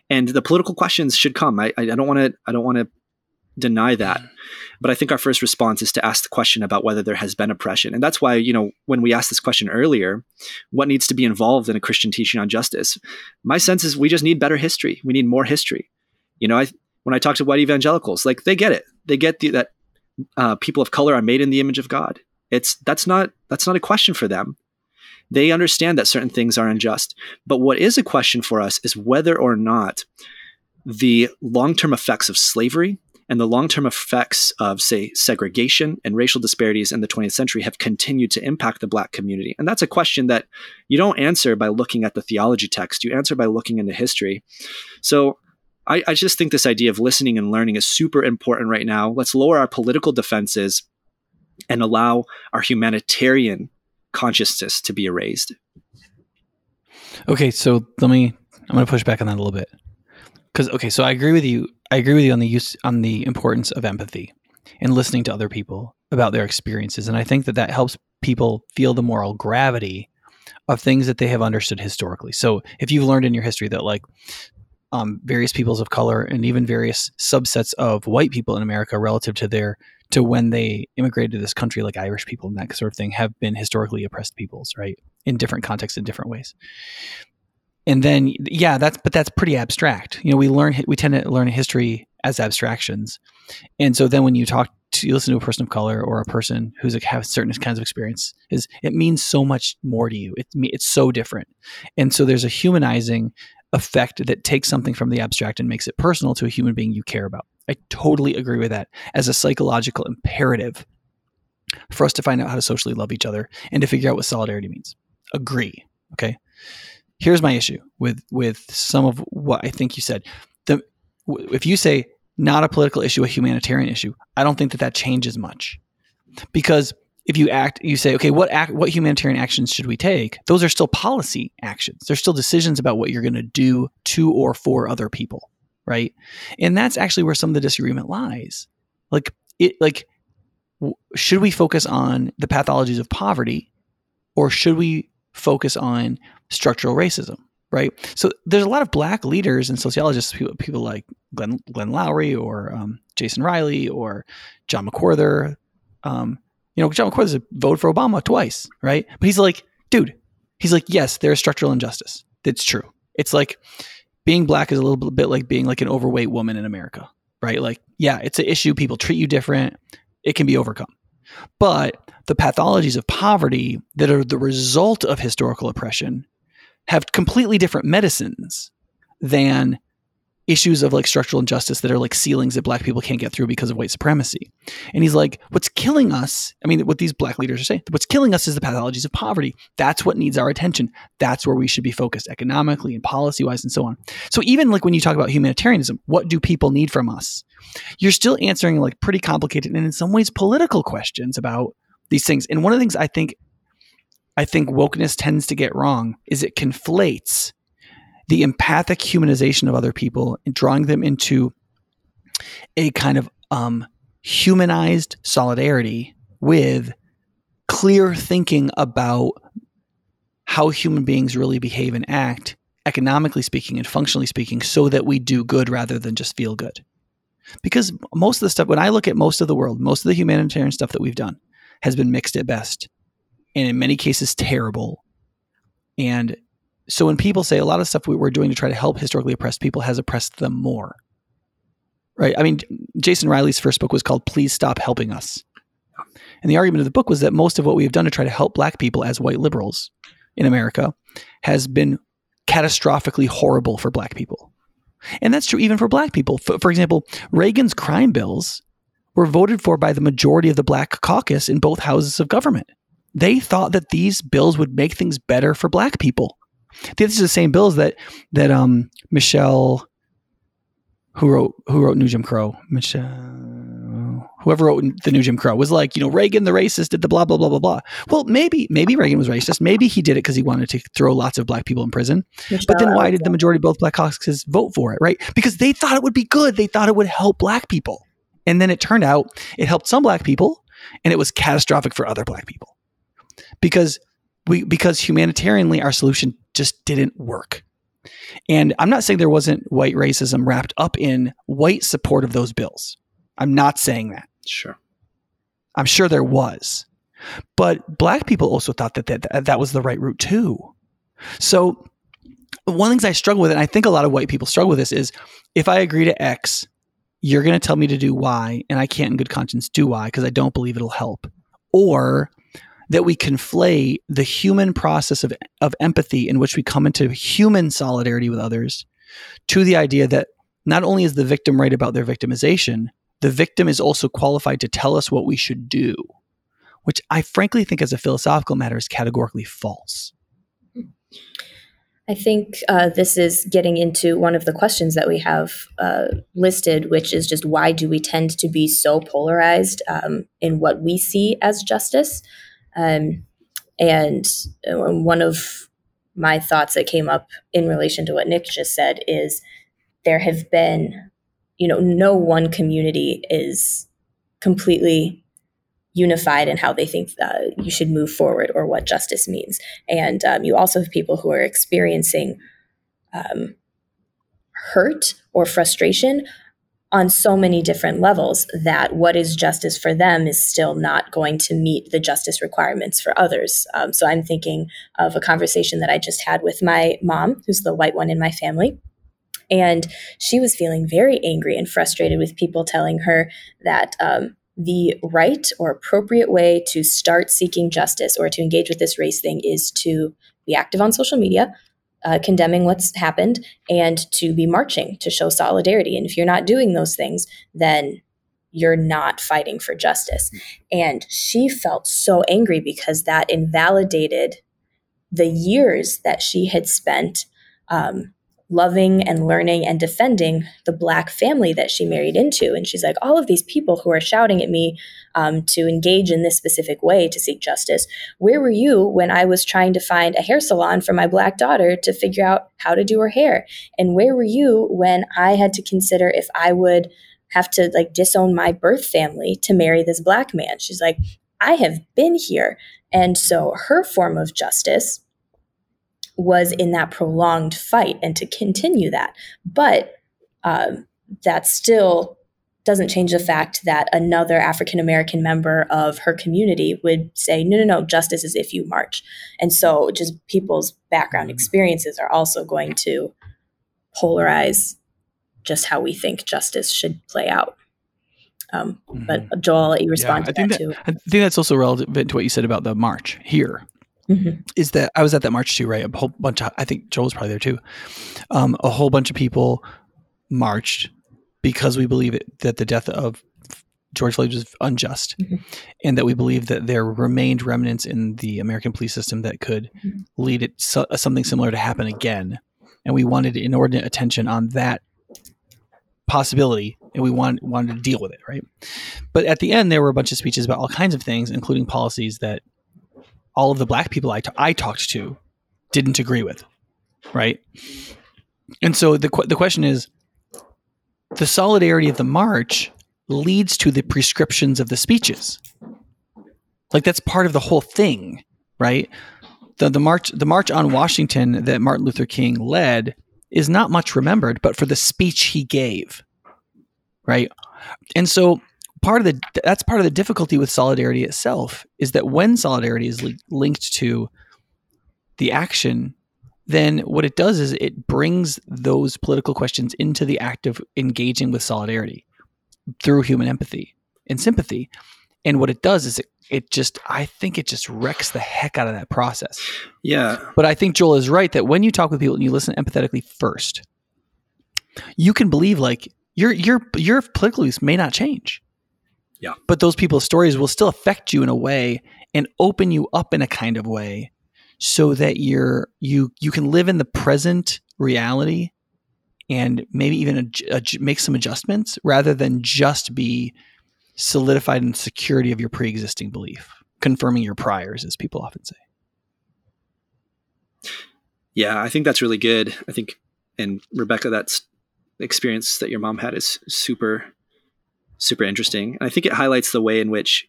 And the political questions should come. I, don't want to. I don't want to deny that. But I think our first response is to ask the question about whether there has been oppression. And that's why, you know, when we asked this question earlier, what needs to be involved in a Christian teaching on justice? My sense is we just need better history. We need more history. You know, I when I talk to white evangelicals, like they get it. They get the, that uh, people of color are made in the image of God. It's that's not that's not a question for them. They understand that certain things are unjust. But what is a question for us is whether or not the long-term effects of slavery and the long term effects of, say, segregation and racial disparities in the 20th century have continued to impact the Black community. And that's a question that you don't answer by looking at the theology text, you answer by looking into history. So I, I just think this idea of listening and learning is super important right now. Let's lower our political defenses and allow our humanitarian consciousness to be erased. Okay, so let me I'm going to push back on that a little bit. Cuz okay, so I agree with you I agree with you on the use on the importance of empathy and listening to other people about their experiences, and I think that that helps people feel the moral gravity of things that they have understood historically. So if you've learned in your history that like um, various peoples of color and even various subsets of white people in America relative to their to when they immigrated to this country, like Irish people and that sort of thing, have been historically oppressed peoples, right? In different contexts, in different ways. And then yeah that's but that's pretty abstract. You know we learn we tend to learn history as abstractions. And so then when you talk to you listen to a person of color or a person who's like have certain kinds of experience is it means so much more to you. It, it's so different. And so there's a humanizing effect that takes something from the abstract and makes it personal to a human being you care about. I totally agree with that as a psychological imperative for us to find out how to socially love each other and to figure out what solidarity means. Agree okay? Here's my issue with with some of what I think you said. The if you say not a political issue, a humanitarian issue, I don't think that that changes much, because if you act, you say, okay, what act, what humanitarian actions should we take? Those are still policy actions. They're still decisions about what you're going to do to or for other people, right? And that's actually where some of the disagreement lies. Like it, like should we focus on the pathologies of poverty, or should we focus on structural racism, right? So there's a lot of black leaders and sociologists, people, people like Glenn, Glenn Loury or um, Jason Riley or John McWhorter. Um, you know, John McWhorter's voted for Obama twice, right? But he's like, dude, he's like, yes, there is structural injustice. That's true. It's like being black is a little bit like being like an overweight woman in America, right? Like, yeah, it's an issue. People treat you different. It can be overcome. But the pathologies of poverty that are the result of historical oppression have completely different medicines than issues of like structural injustice that are like ceilings that black people can't get through because of white supremacy. And he's like, what's killing us? I mean, what these black leaders are saying, what's killing us is the pathologies of poverty. That's what needs our attention. That's where we should be focused economically and policy wise and so on. So even like when you talk about humanitarianism, what do people need from us? You're still answering like pretty complicated and in some ways political questions about these things. And one of the things I think I think wokeness tends to get wrong is it conflates the empathic humanization of other people and drawing them into a kind of um, humanized solidarity with clear thinking about how human beings really behave and act, economically speaking and functionally speaking, so that we do good rather than just feel good. Because most of the stuff, when I look at most of the world, most of the humanitarian stuff that we've done has been mixed at best and in many cases terrible. And so when people say a lot of stuff we were doing to try to help historically oppressed people has oppressed them more. Right? I mean, Jason Riley's first book was called Please Stop Helping Us. And the argument of the book was that most of what we have done to try to help black people as white liberals in America has been catastrophically horrible for black people. And that's true even for black people. For, for, example, Reagan's crime bills were voted for by the majority of the black caucus in both houses of government they thought that these bills would make things better for black people. These are the same bills that that um, Michelle, who wrote who wrote New Jim Crow, Michelle, whoever wrote the New Jim Crow was like, you know, Reagan the racist did the blah blah blah blah blah. Well, maybe maybe Reagan was racist. Maybe he did it because he wanted to throw lots of black people in prison. Michelle, but then why did the majority of both black caucuses vote for it? Right? Because they thought it would be good. They thought it would help black people. And then it turned out it helped some black people, and it was catastrophic for other black people because we, because humanitarianly, our solution just didn't work. And I'm not saying there wasn't white racism wrapped up in white support of those bills. I'm not saying that. Sure. I'm sure there was. But black people also thought that that, that was the right route too. So one of the things I struggle with, and I think a lot of white people struggle with this, is if I agree to X, you're going to tell me to do Y, and I can't in good conscience do Y because I don't believe it'll help. Or that we conflate the human process of, of empathy in which we come into human solidarity with others to the idea that not only is the victim right about their victimization, the victim is also qualified to tell us what we should do, which I frankly think, as a philosophical matter, is categorically false. I think uh, this is getting into one of the questions that we have uh, listed, which is just why do we tend to be so polarized um, in what we see as justice? Um, and uh, one of my thoughts that came up in relation to what Nick just said is there have been, you know, no one community is completely unified in how they think uh, you should move forward or what justice means. And um, you also have people who are experiencing um, hurt or frustration on so many different levels that what is justice for them is still not going to meet the justice requirements for others. Um, so I'm thinking of a conversation that I just had with my mom, who's the white one in my family. And she was feeling very angry and frustrated with people telling her that um, the right or appropriate way to start seeking justice or to engage with this race thing is to be active on social media, uh, condemning what's happened and to be marching to show solidarity. And if you're not doing those things, then you're not fighting for justice. And she felt so angry because that invalidated the years that she had spent um, loving and learning and defending the black family that she married into. And she's like, all of these people who are shouting at me um, to engage in this specific way to seek justice, where were you when I was trying to find a hair salon for my black daughter to figure out how to do her hair? And where were you when I had to consider if I would have to like disown my birth family to marry this black man? She's like, I have been here. And so her form of justice was in that prolonged fight and to continue that. But um, that still doesn't change the fact that another African American member of her community would say, no, no, no, justice is if you march. And so just people's background experiences are also going to polarize just how we think justice should play out. Um, mm-hmm. But Joel, you respond yeah, to that, that, too. I think that's also relevant to what you said about the march here mm-hmm. is that I was at that march too, right? A whole bunch of, I think Joel was probably there too. Um, a whole bunch of people marched because we believe it, that the death of George Floyd was unjust, mm-hmm. and that we believe that there remained remnants in the American police system that could mm-hmm. lead it so, something similar to happen again, and we wanted inordinate attention on that possibility, and we want, wanted to deal with it, right? But at the end, there were a bunch of speeches about all kinds of things, including policies that all of the black people I, t- I talked to didn't agree with, right? And so the qu- the question is, the solidarity of the march leads to the prescriptions of the speeches. Like that's part of the whole thing, right? The the march the march on Washington that Martin Luther King led is not much remembered, but for the speech he gave, right? And so part of the that's part of the difficulty with solidarity itself is that when solidarity is li- linked to the action then what it does is it brings those political questions into the act of engaging with solidarity through human empathy and sympathy. And what it does is it, it just i think it just wrecks the heck out of that process. Yeah. But i think joel is right that when you talk with people and you listen empathetically first you can believe like your your your political views may not change yeah. But those people's stories will still affect you in a way and open you up in a kind of way so that you're you you can live in the present reality and maybe even make some adjustments rather than just be solidified in security of your pre-existing belief, confirming your priors as people often say. Yeah, I think that's really good. I think and Rebecca that's experience that your mom had is super super interesting. And I think it highlights the way in which,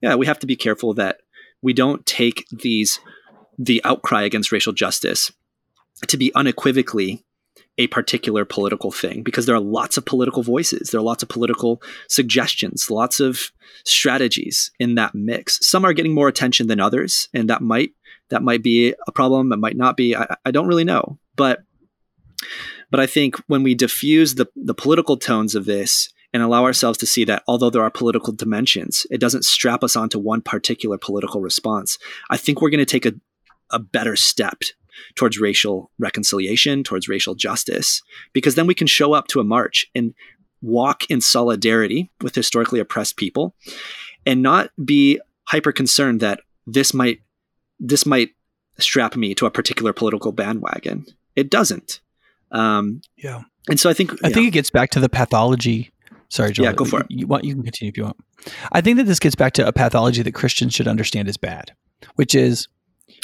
yeah, we have to be careful that we don't take these the outcry against racial justice to be unequivocally a particular political thing because there are lots of political voices, there are lots of political suggestions, lots of strategies in that mix. Some are getting more attention than others, and that might that might be a problem. It might not be. I, I don't really know, but but I think when we diffuse the the political tones of this and allow ourselves to see that although there are political dimensions, it doesn't strap us onto one particular political response. I think we're going to take a a better step towards racial reconciliation, towards racial justice, because then we can show up to a march and walk in solidarity with historically oppressed people and not be hyper concerned that this might this might strap me to a particular political bandwagon. It doesn't. Um, yeah. And so I think I think it gets back to the pathology. Sorry, Joel. Yeah, go for it. You, want, you can continue if you want. I think that this gets back to a pathology that Christians should understand is bad, which is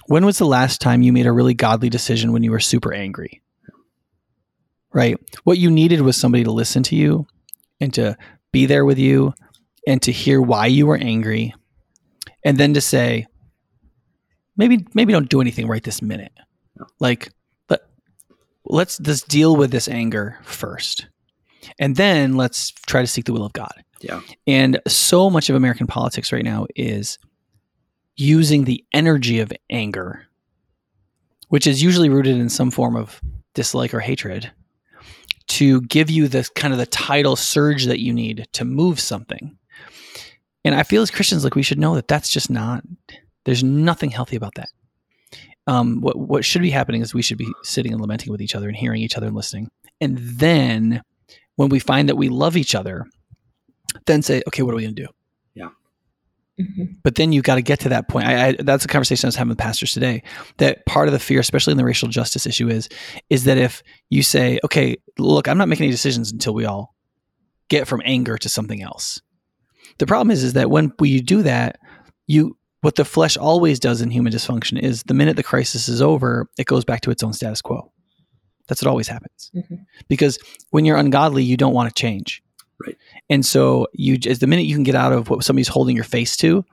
when was the last time you made a really godly decision when you were super angry? Right? What you needed was somebody to listen to you and to be there with you and to hear why you were angry and then to say maybe maybe don't do anything right this minute. Like let's just deal with this anger first. And then let's try to seek the will of God. Yeah. And so much of American politics right now is using the energy of anger, which is usually rooted in some form of dislike or hatred, to give you the kind of the tidal surge that you need to move something. And I feel as Christians, like we should know that that's just not. There's nothing healthy about that. Um, what what should be happening is we should be sitting and lamenting with each other and hearing each other and listening. And then when we find that we love each other, then say, okay, what are we going to do? Mm-hmm. But then you got to get to that point. I, I, that's a conversation I was having with pastors today. That part of the fear, especially in the racial justice issue, is is that if you say, "Okay, look, I'm not making any decisions until we all get from anger to something else." The problem is, is that when we do that, you what the flesh always does in human dysfunction is the minute the crisis is over, it goes back to its own status quo. That's what always happens. Mm-hmm. Because when you're ungodly, you don't want to change. Right. And so you as the minute you can get out of what somebody's holding your face to,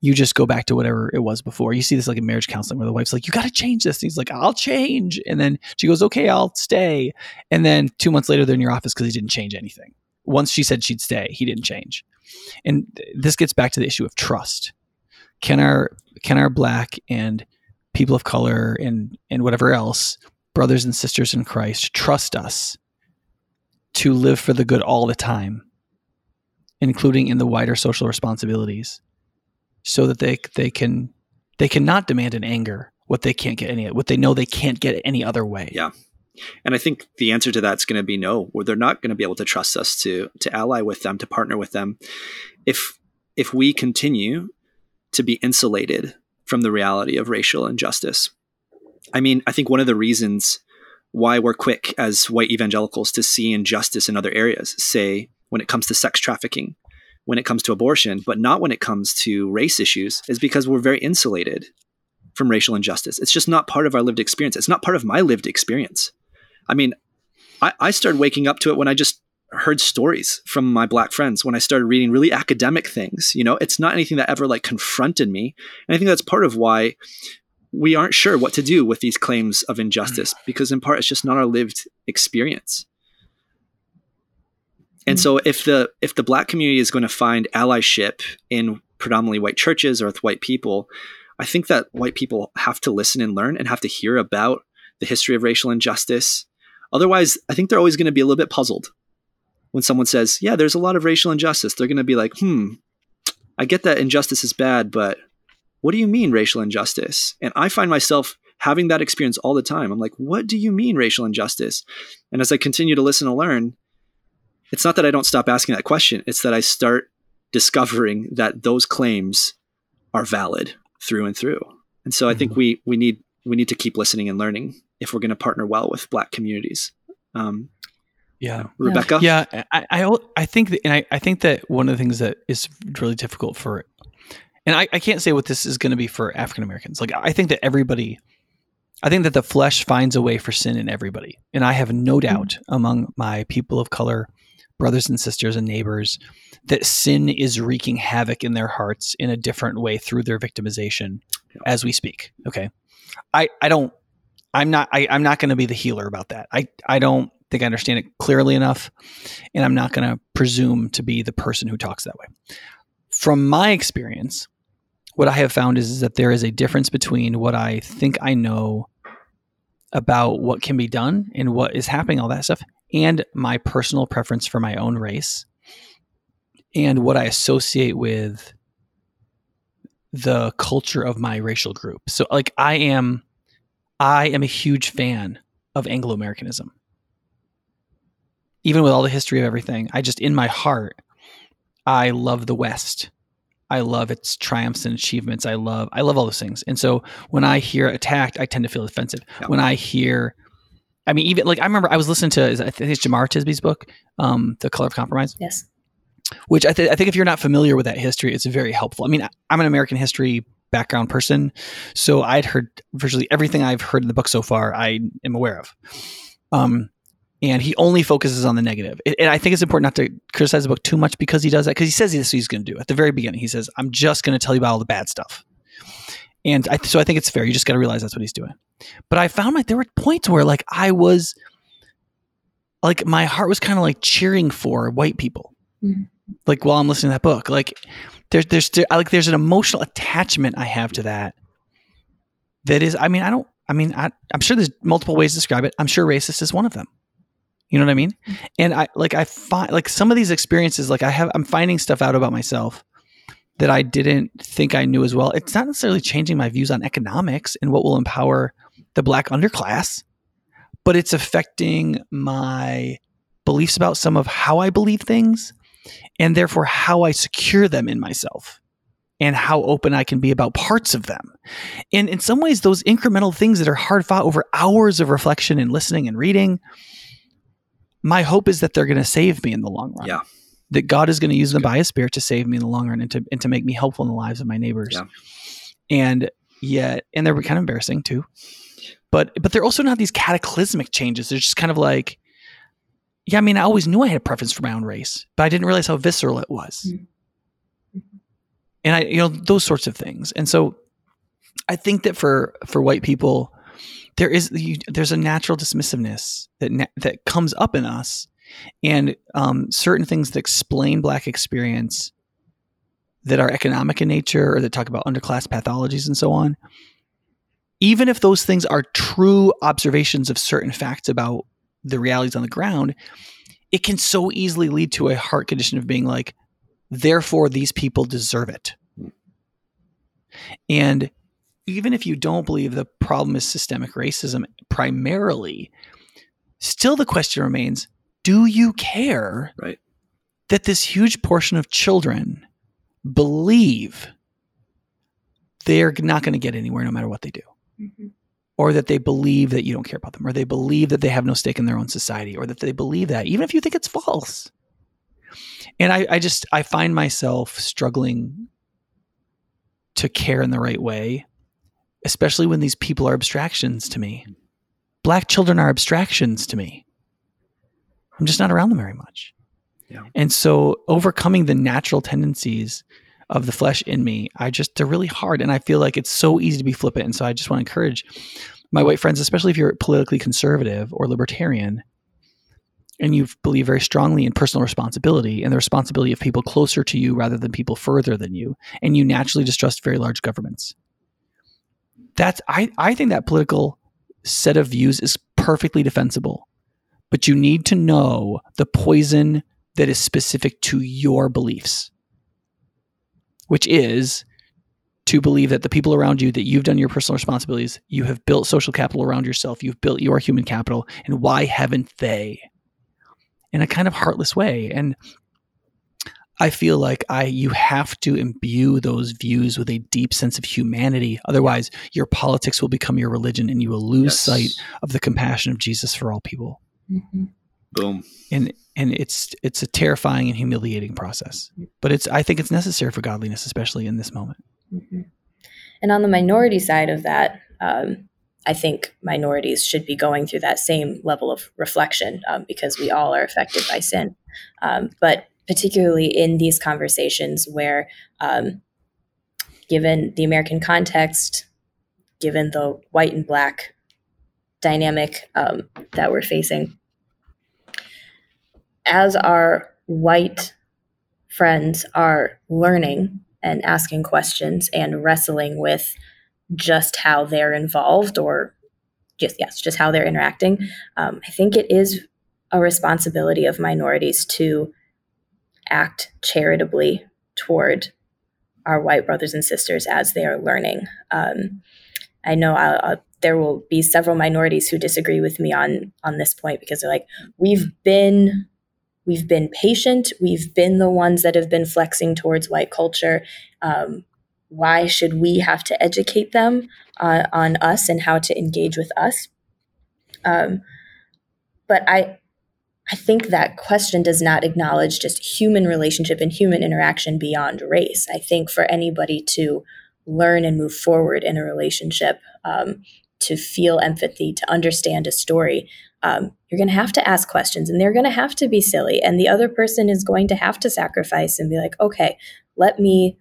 you just go back to whatever it was before. You see this like in marriage counseling where the wife's like, "You got to change this." And he's like, "I'll change," and then she goes, "Okay, I'll stay." And then two months later, they're in your office because he didn't change anything. Once she said she'd stay, he didn't change. And this gets back to the issue of trust. Can our can our black and people of color and and whatever else, brothers and sisters in Christ, trust us to live for the good all the time, including in the wider social responsibilities, so that they they can they cannot demand in anger what they can't get any what they know they can't get any other way. Yeah. And I think the answer to that's going to be no, where they're not going to be able to trust us to to ally with them, to partner with them, if if we continue to be insulated from the reality of racial injustice. I mean, I think one of the reasons why we're quick as white evangelicals to see injustice in other areas, say when it comes to sex trafficking, when it comes to abortion, but not when it comes to race issues, is because we're very insulated from racial injustice. It's just not part of our lived experience. It's not part of my lived experience. I mean, I, I started waking up to it when I just heard stories from my black friends when I started reading really academic things. You know, it's not anything that ever like confronted me. And I think that's part of why we aren't sure what to do with these claims of injustice mm. because in part it's just not our lived experience. And so if the if the black community is going to find allyship in predominantly white churches or with white people i think that white people have to listen and learn and have to hear about the history of racial injustice. Otherwise i think they're always going to be a little bit puzzled when someone says yeah there's a lot of racial injustice. They're going to be like hmm i get that injustice is bad but what do you mean racial injustice? And I find myself having that experience all the time. I'm like, what do you mean racial injustice? And as I continue to listen and learn, it's not that I don't stop asking that question, it's that I start discovering that those claims are valid through and through. And so I think mm-hmm. we we need we need to keep listening and learning if we're going to partner well with black communities. Um, yeah, Rebecca. Yeah, I, I, I think that, and I, I think that one of the things that is really difficult for and I, I can't say what this is going to be for African Americans. Like I think that everybody, I think that the flesh finds a way for sin in everybody, and I have no mm-hmm. doubt mm-hmm. among my people of color, brothers and sisters and neighbors, that sin is wreaking havoc in their hearts in a different way through their victimization yeah. as we speak. Okay. I I don't I'm not I, I'm not going to be the healer about that. I I don't think I understand it clearly enough, and I'm not going to presume to be the person who talks that way. From my experience, what I have found is, is that there is a difference between what I think I know about what can be done and what is happening, all that stuff, and my personal preference for my own race and what I associate with the culture of my racial group. So like I am I am a huge fan of Anglo-Americanism. Even with all the history of everything, I just in my heart I love the West. I love its triumphs and achievements. I love I love all those things. And so when I hear attacked, I tend to feel defensive. Yeah. When I hear I mean, even like I remember I was listening to I think it's Jemar Tisby's book, um, The Color of Compromise. Yes. Which I, th- I think if you're not familiar with that history, it's very helpful. I mean, I'm an American history background person, so I'd heard virtually everything I've heard in the book so far. I am aware of. Um, and he only focuses on the negative. And I think it's important not to criticize the book too much because he does that because he says this he's going to do at the very beginning. He says, "I'm just going to tell you about all the bad stuff." And I, so I think it's fair. You just got to realize that's what he's doing. But I found like there were points where like I was like my heart was kind of like cheering for white people. Mm-hmm. Like while I'm listening to that book, like there's there's like there's an emotional attachment I have to that. That is, I mean, I don't. I mean, I, I'm sure there's multiple ways to describe it. I'm sure racist is one of them. You know what I mean? Mm-hmm. And I like I find like some of these experiences, like I have, I'm finding stuff out about myself that I didn't think I knew as well. It's not necessarily changing my views on economics and what will empower the black underclass, but it's affecting my beliefs about some of how I believe things and therefore how I secure them in myself and how open I can be about parts of them. And in some ways, those incremental things that are hard fought over hours of reflection and listening and reading, my hope is that they're going to save me in the long run. Yeah that God is going to use them by His Spirit to save me in the long run and to and to make me helpful in the lives of my neighbors. Yeah. And yet, and they're kind of embarrassing too. But but they're also not these cataclysmic changes. They're just kind of like, yeah. I mean, I always knew I had a preference for my own race, but I didn't realize how visceral it was. Mm-hmm. And I, you know, those sorts of things. And so, I think that for for white people, there is you, there's a natural dismissiveness that that comes up in us and um, certain things that explain black experience that are economic in nature or that talk about underclass pathologies and so on. Even if those things are true observations of certain facts about the realities on the ground it can so easily lead to a heart condition of being like therefore these people deserve it. And even if you don't believe the problem is systemic racism primarily still the question remains do you care right. that this huge portion of children believe they're not going to get anywhere no matter what they do? Mm-hmm. Or that they believe that you don't care about them, or they believe that they have no stake in their own society, or that they believe that, even if you think it's false. And I, I just, I find myself struggling to care in the right way, especially when these people are abstractions to me. Black children are abstractions to me. I'm just not around them very much. Yeah. And so overcoming the natural tendencies of the flesh in me, I just they're really hard and I feel like it's so easy to be flippant. And so I just want to encourage my white friends, especially if you're politically conservative or libertarian and you believe very strongly in personal responsibility and the responsibility of people closer to you rather than people further than you, and you naturally distrust very large governments. That's I, I think that political set of views is perfectly defensible but you need to know the poison that is specific to your beliefs, which is to believe that the people around you, that you've done your personal responsibilities, you have built social capital around yourself, you've built your human capital, and why haven't they? In a kind of heartless way. And I feel like I you have to imbue those views with a deep sense of humanity. Otherwise, your politics will become your religion and you will lose yes. sight of the compassion of Jesus for all people. Mm-hmm. Boom. And and it's it's a terrifying and humiliating process, but it's I think it's necessary for godliness, especially in this moment. Mm-hmm. And on the minority side of that, um, I think minorities should be going through that same level of reflection um, because we all are affected by sin. Um, but particularly in these conversations where, um, given the American context, given the white and black dynamic um, that we're facing. As our white friends are learning and asking questions and wrestling with just how they're involved or just yes just how they're interacting um, i think it is a responsibility of minorities to act charitably toward our white brothers and sisters as they are learning. Um, I know I'll, I'll, there will be several minorities who disagree with me on on this point because they're like, we've been we've been patient, we've been the ones that have been flexing towards white culture. Um, why should we have to educate them uh, on us and how to engage with us? Um, but I I think that question does not acknowledge just human relationship and human interaction beyond race. I think for anybody to learn and move forward in a relationship, um, to feel empathy, to understand a story, um, you're going to have to ask questions and they're going to have to be silly. And the other person is going to have to sacrifice and be like, okay, let me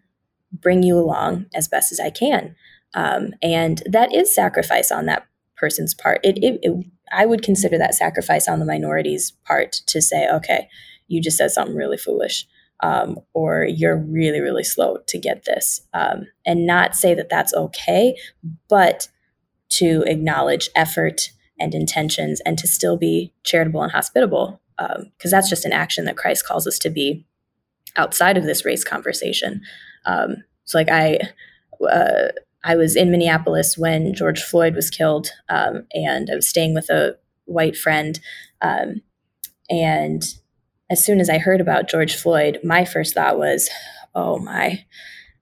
bring you along as best as I can. Um, and that is sacrifice on that person's part. It, it, it I would consider that sacrifice on the minority's part to say, okay, you just said something really foolish. Um, or you're really, really slow to get this. Um, and not say that that's okay, but to acknowledge effort and intentions and to still be charitable and hospitable. Because um, that's just an action that Christ calls us to be outside of this race conversation. Um, so, like, I. Uh, I was in Minneapolis when George Floyd was killed, um, and I was staying with a white friend. Um, and as soon as I heard about George Floyd, my first thought was, oh my,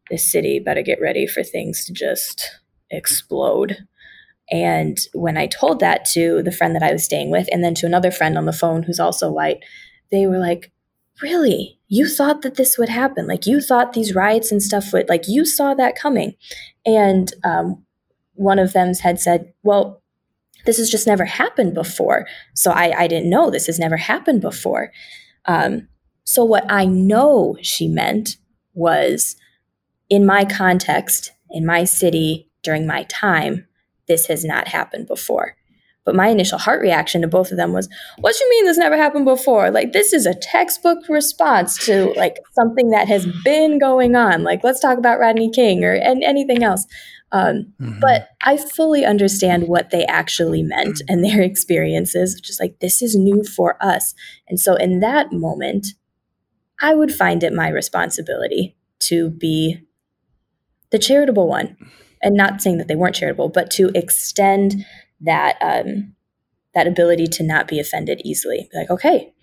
this city better get ready for things to just explode. And when I told that to the friend that I was staying with, and then to another friend on the phone who's also white, they were like, really? You thought that this would happen? Like, you thought these riots and stuff would, like, you saw that coming. And um, one of them had said, Well, this has just never happened before. So I, I didn't know this has never happened before. Um, so what I know she meant was in my context, in my city, during my time, this has not happened before. But my initial heart reaction to both of them was, "What you mean this never happened before? Like this is a textbook response to like something that has been going on. Like let's talk about Rodney King or and anything else." Um, mm-hmm. But I fully understand what they actually meant and their experiences. Just like this is new for us, and so in that moment, I would find it my responsibility to be the charitable one, and not saying that they weren't charitable, but to extend that um, that ability to not be offended easily. Like, okay,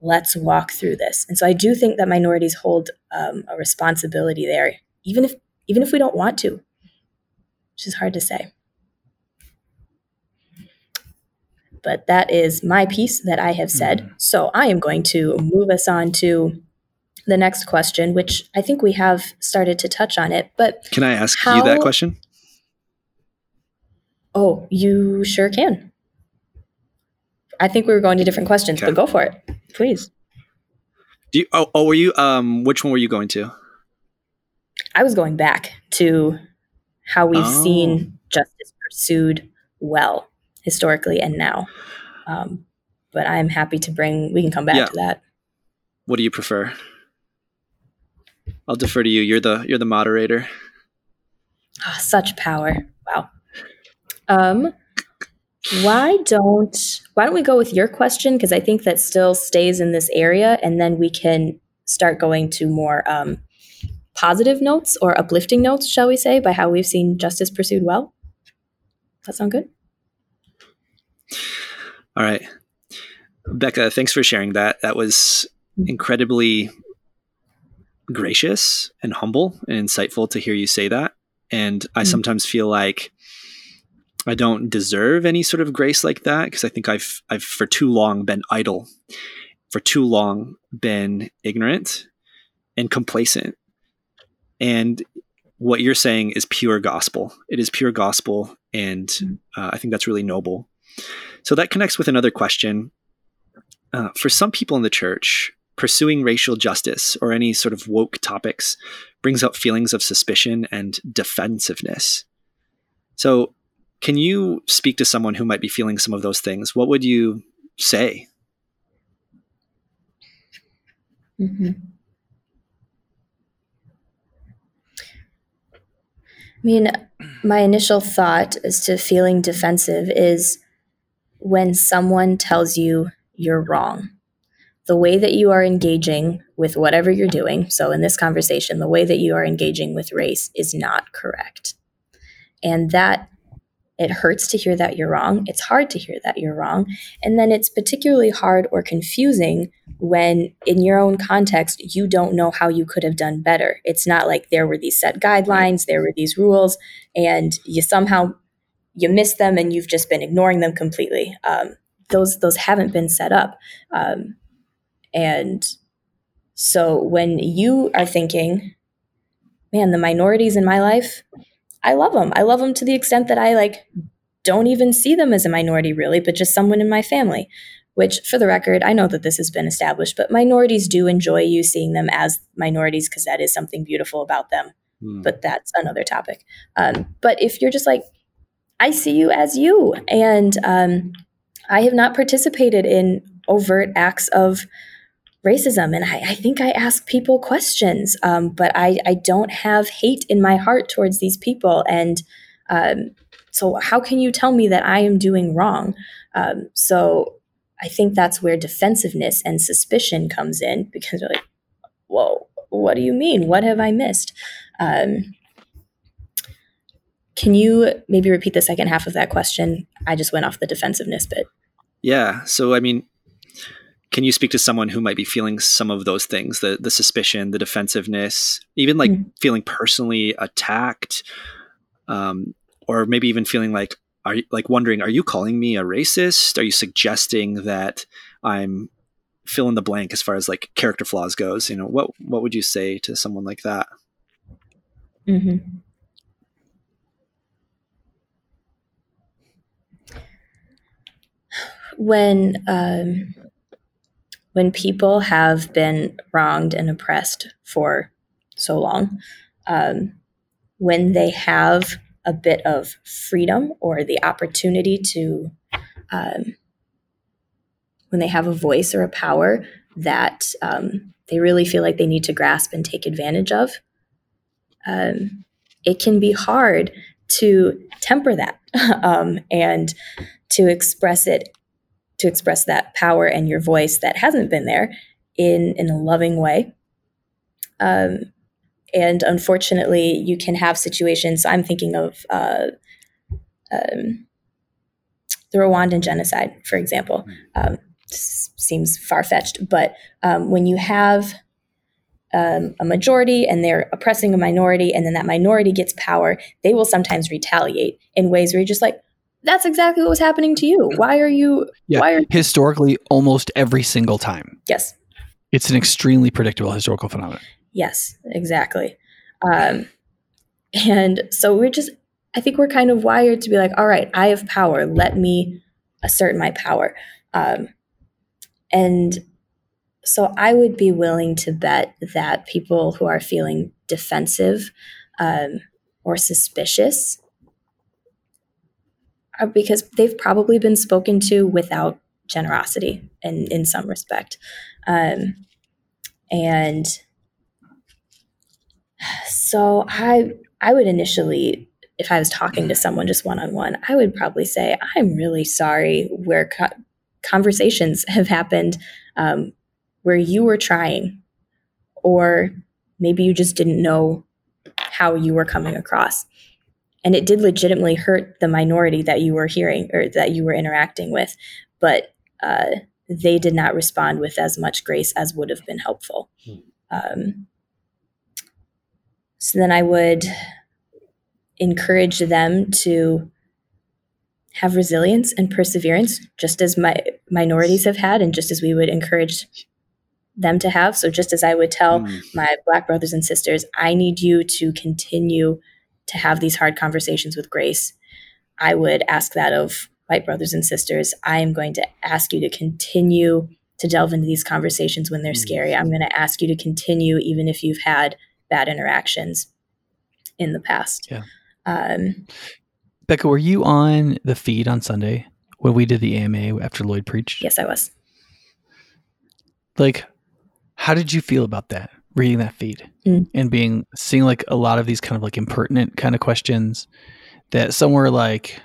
let's walk through this. And so I do think that minorities hold um, a responsibility there, even if even if we don't want to, which is hard to say. But that is my piece that I have said. Mm-hmm. So I am going to move us on to the next question, which I think we have started to touch on it. But can I ask how, you that question? Oh, you sure can. I think we were going to different questions, okay. but go for it, please. Do you, oh, oh, were you? Um, which one were you going to? I was going back to how we've oh. seen justice pursued well historically and now. Um, but I'm happy to bring. We can come back yeah. to that. What do you prefer? I'll defer to you. You're the you're the moderator. Oh, such power! Wow. Um, why don't why don't we go with your question because I think that still stays in this area, and then we can start going to more um, positive notes or uplifting notes, shall we say, by how we've seen justice pursued well. Does that sound good? All right, Becca. Thanks for sharing that. That was incredibly gracious and humble and insightful to hear you say that. And I mm. sometimes feel like I don't deserve any sort of grace like that because I think I've I've for too long been idle, for too long been ignorant and complacent. And what you're saying is pure gospel. It is pure gospel, and hmm. uh, I think that's really noble. So that connects with another question. Uh, for some people in the church, pursuing racial justice or any sort of woke topics brings up feelings of suspicion and defensiveness. So, can you speak to someone who might be feeling some of those things? What would you say? Mm-hmm. I mean, my initial thought as to feeling defensive is when someone tells you you're wrong. The way that you are engaging with whatever you're doing, so in this conversation, the way that you are engaging with race is not correct. And that it hurts to hear that you're wrong. It's hard to hear that you're wrong. And then it's particularly hard or confusing when, in your own context, you don't know how you could have done better. It's not like there were these set guidelines, there were these rules, and you somehow you missed them and you've just been ignoring them completely. Um, those those haven't been set up, um, and so when you are thinking, "Man, the minorities in my life, I love them. I love them to the extent that I like don't even see them as a minority really, but just someone in my family. Which, for the record, I know that this has been established, but minorities do enjoy you seeing them as minorities because that is something beautiful about them. Hmm. But that's another topic. Um, but if you're just like, I see you as you, and um, I have not participated in overt acts of racism and I, I, think i ask people questions um, but I, I, don't have hate in my heart towards these people and um, so how can you tell me that i am doing wrong? Um, so i think that's where defensiveness and suspicion comes in because you're like whoa what do you mean? What have i missed? Um, can you maybe repeat the second half of that question? I just went off the defensiveness bit. Yeah so i mean can you speak to someone who might be feeling some of those things the the suspicion the defensiveness even like mm. feeling personally attacked um, or maybe even feeling like are you like wondering are you calling me a racist? Are you suggesting that i'm fill in the blank as far as like character flaws goes? You know what what would you say to someone like that? Mm-hmm. when um when people have been wronged and oppressed for so long, um, when they have a bit of freedom or the opportunity to, um, when they have a voice or a power that um, they really feel like they need to grasp and take advantage of, um, it can be hard to temper that um, and to express it to express that power and your voice that hasn't been there in in a loving way. Um, and unfortunately, you can have situations. I'm thinking of uh, um, the Rwandan genocide, for example. Um, seems far fetched, but um, when you have um, a majority and they're oppressing a minority, and then that minority gets power, they will sometimes retaliate in ways where you're just like, that's exactly what was happening to you. Why are you? Yeah, why are historically almost every single time. Yes, it's an extremely predictable historical phenomenon. Yes, exactly. Um, and so we're just, I think we're kind of wired to be like, all right, I have power. Let me assert my power. Um, and so I would be willing to bet that people who are feeling defensive um, or suspicious because they've probably been spoken to without generosity in, in some respect. Um, and so I I would initially if I was talking to someone just one on one, I would probably say, I'm really sorry where co- conversations have happened um, where you were trying, or maybe you just didn't know how you were coming across and it did legitimately hurt the minority that you were hearing or that you were interacting with but uh, they did not respond with as much grace as would have been helpful hmm. um, so then i would encourage them to have resilience and perseverance just as my minorities have had and just as we would encourage them to have so just as i would tell mm. my black brothers and sisters i need you to continue to have these hard conversations with grace. I would ask that of white brothers and sisters. I am going to ask you to continue to delve into these conversations when they're mm. scary. I'm going to ask you to continue even if you've had bad interactions in the past. Yeah. Um, Becca, were you on the feed on Sunday when we did the AMA after Lloyd preached? Yes, I was. Like, how did you feel about that? Reading that feed Mm. and being seeing like a lot of these kind of like impertinent kind of questions that some were like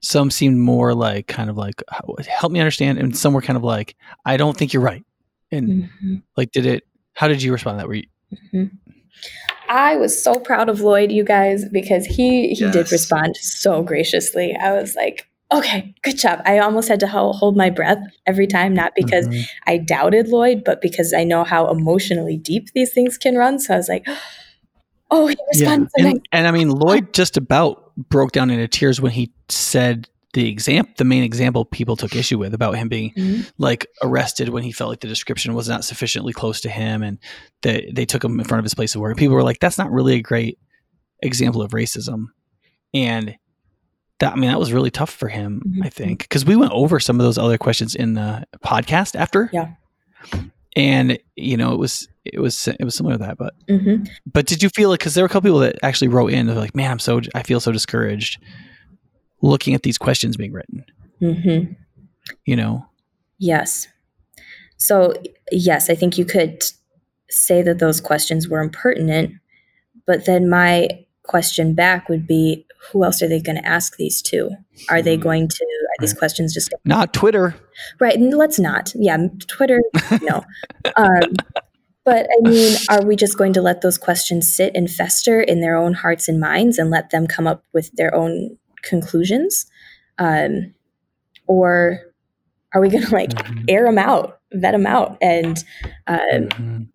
some seemed more like kind of like help me understand and some were kind of like I don't think you're right. And Mhm. like did it how did you respond to that? Were you I was so proud of Lloyd, you guys, because he he did respond so graciously. I was like, okay, good job. I almost had to hold my breath every time, not because Mhm. I doubted Lloyd, but because I know how emotionally deep these things can run. So I was like, oh, he responded so and, and I mean, Lloyd just about broke down into tears when he said the example, the main example people took issue with about him being Mhm. like arrested when he felt like the description was not sufficiently close to him, and that they took him in front of his place of work. People were like, "That's not really a great example of racism," and that I mean, that was really tough for him. Mhm. I think because we went over some of those other questions in the podcast after, Yeah. and you know, it was it was it was similar to that, but. Mhm. But did you feel like because there were a couple people that actually wrote in, they're like, "Man, I'm so I feel so discouraged looking at these questions being written." Mhm. You know, Yes. So, yes, I think you could say that those questions were impertinent, but then my question back would be who else are they going to ask these to? Are they Hmm. going to, are these questions just, not Twitter. right? And let's not. Yeah, Twitter, no. Um, but I mean, are we just going to let those questions sit and fester in their own hearts and minds and let them come up with their own conclusions? Um, or are we going to like Mhm. air them out, vet them out. And um, Mhm.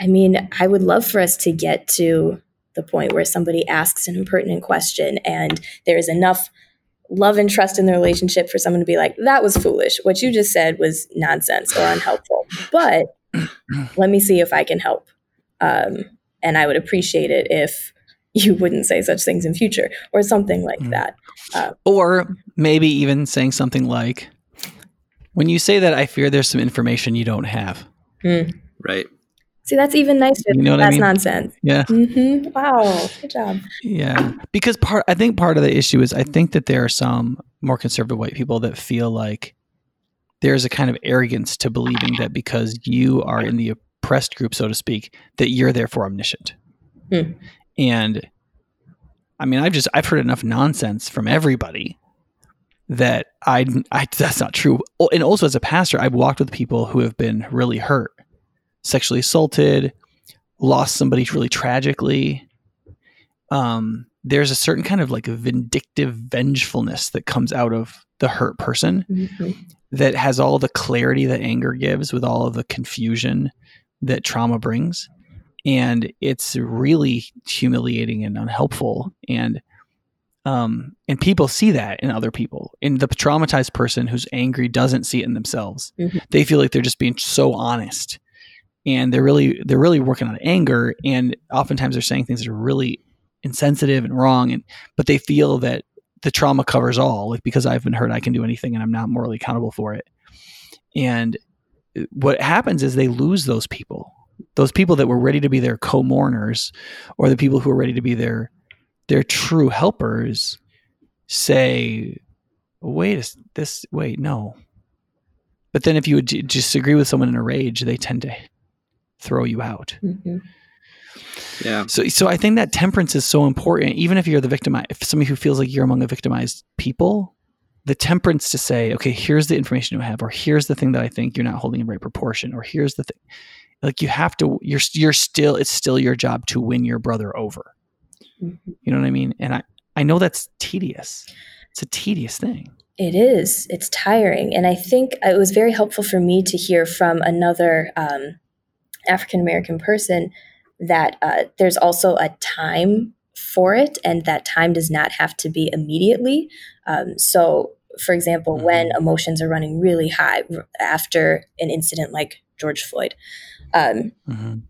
I mean, I would love for us to get to the point where somebody asks an impertinent question and there is enough love and trust in the relationship for someone to be like, that was foolish. What you just said was nonsense or unhelpful. But let me see if I can help. Um, and I would appreciate it if you wouldn't say such things in future or something like Mm. that. Or maybe even saying something like, "When you say that, I fear there's some information you don't have." Hmm. Right. See, that's even nicer. You know what I that's mean? nonsense. Yeah, hmm Wow. Good job. yeah. Because part, I think part of the issue is I think that there are some more conservative white people that feel like there's a kind of arrogance to believing that because you are in the oppressed group, so to speak, that you're therefore omniscient. Hmm. And I mean, I've just I've heard enough nonsense from everybody that I, I that's not true. Oh, And also as a pastor, I've walked with people who have been really hurt, sexually assaulted, lost somebody really tragically. Um, there's a certain kind of like vindictive vengefulness that comes out of the hurt person Mhm. that has all the clarity that anger gives with all of the confusion that trauma brings and it's really humiliating and unhelpful and um and people see that in other people and the traumatized person who's angry doesn't see it in themselves Mhm. they feel like they're just being so honest and they're really they're really working on anger and oftentimes they're saying things that are really insensitive and wrong and but they feel that the trauma covers all like because i've been hurt i can do anything and i'm not morally accountable for it. And what happens is they lose those people those people that were ready to be their co-mourners or the people who are ready to be their their true helpers say wait this wait no. But then if you would disagree with someone in a rage they tend to throw you out Mhm. Yeah. so, so I think that temperance is so important. Even if you're the victim, if somebody who feels like you're among the victimized people, the temperance to say, okay, here's the information you have, or here's the thing that I think you're not holding in right proportion, or here's the thing. Like you have to, you're you're still, it's still your job to win your brother over. Mhm. You know what I mean? And I I know that's tedious. It's a tedious thing. It is. It's tiring. And I think it was very helpful for me to hear from another um, African American person that uh, there's also a time for it, and that time does not have to be immediately. Um, so, for example, when emotions are running really high after an incident like George Floyd, um, Mhm.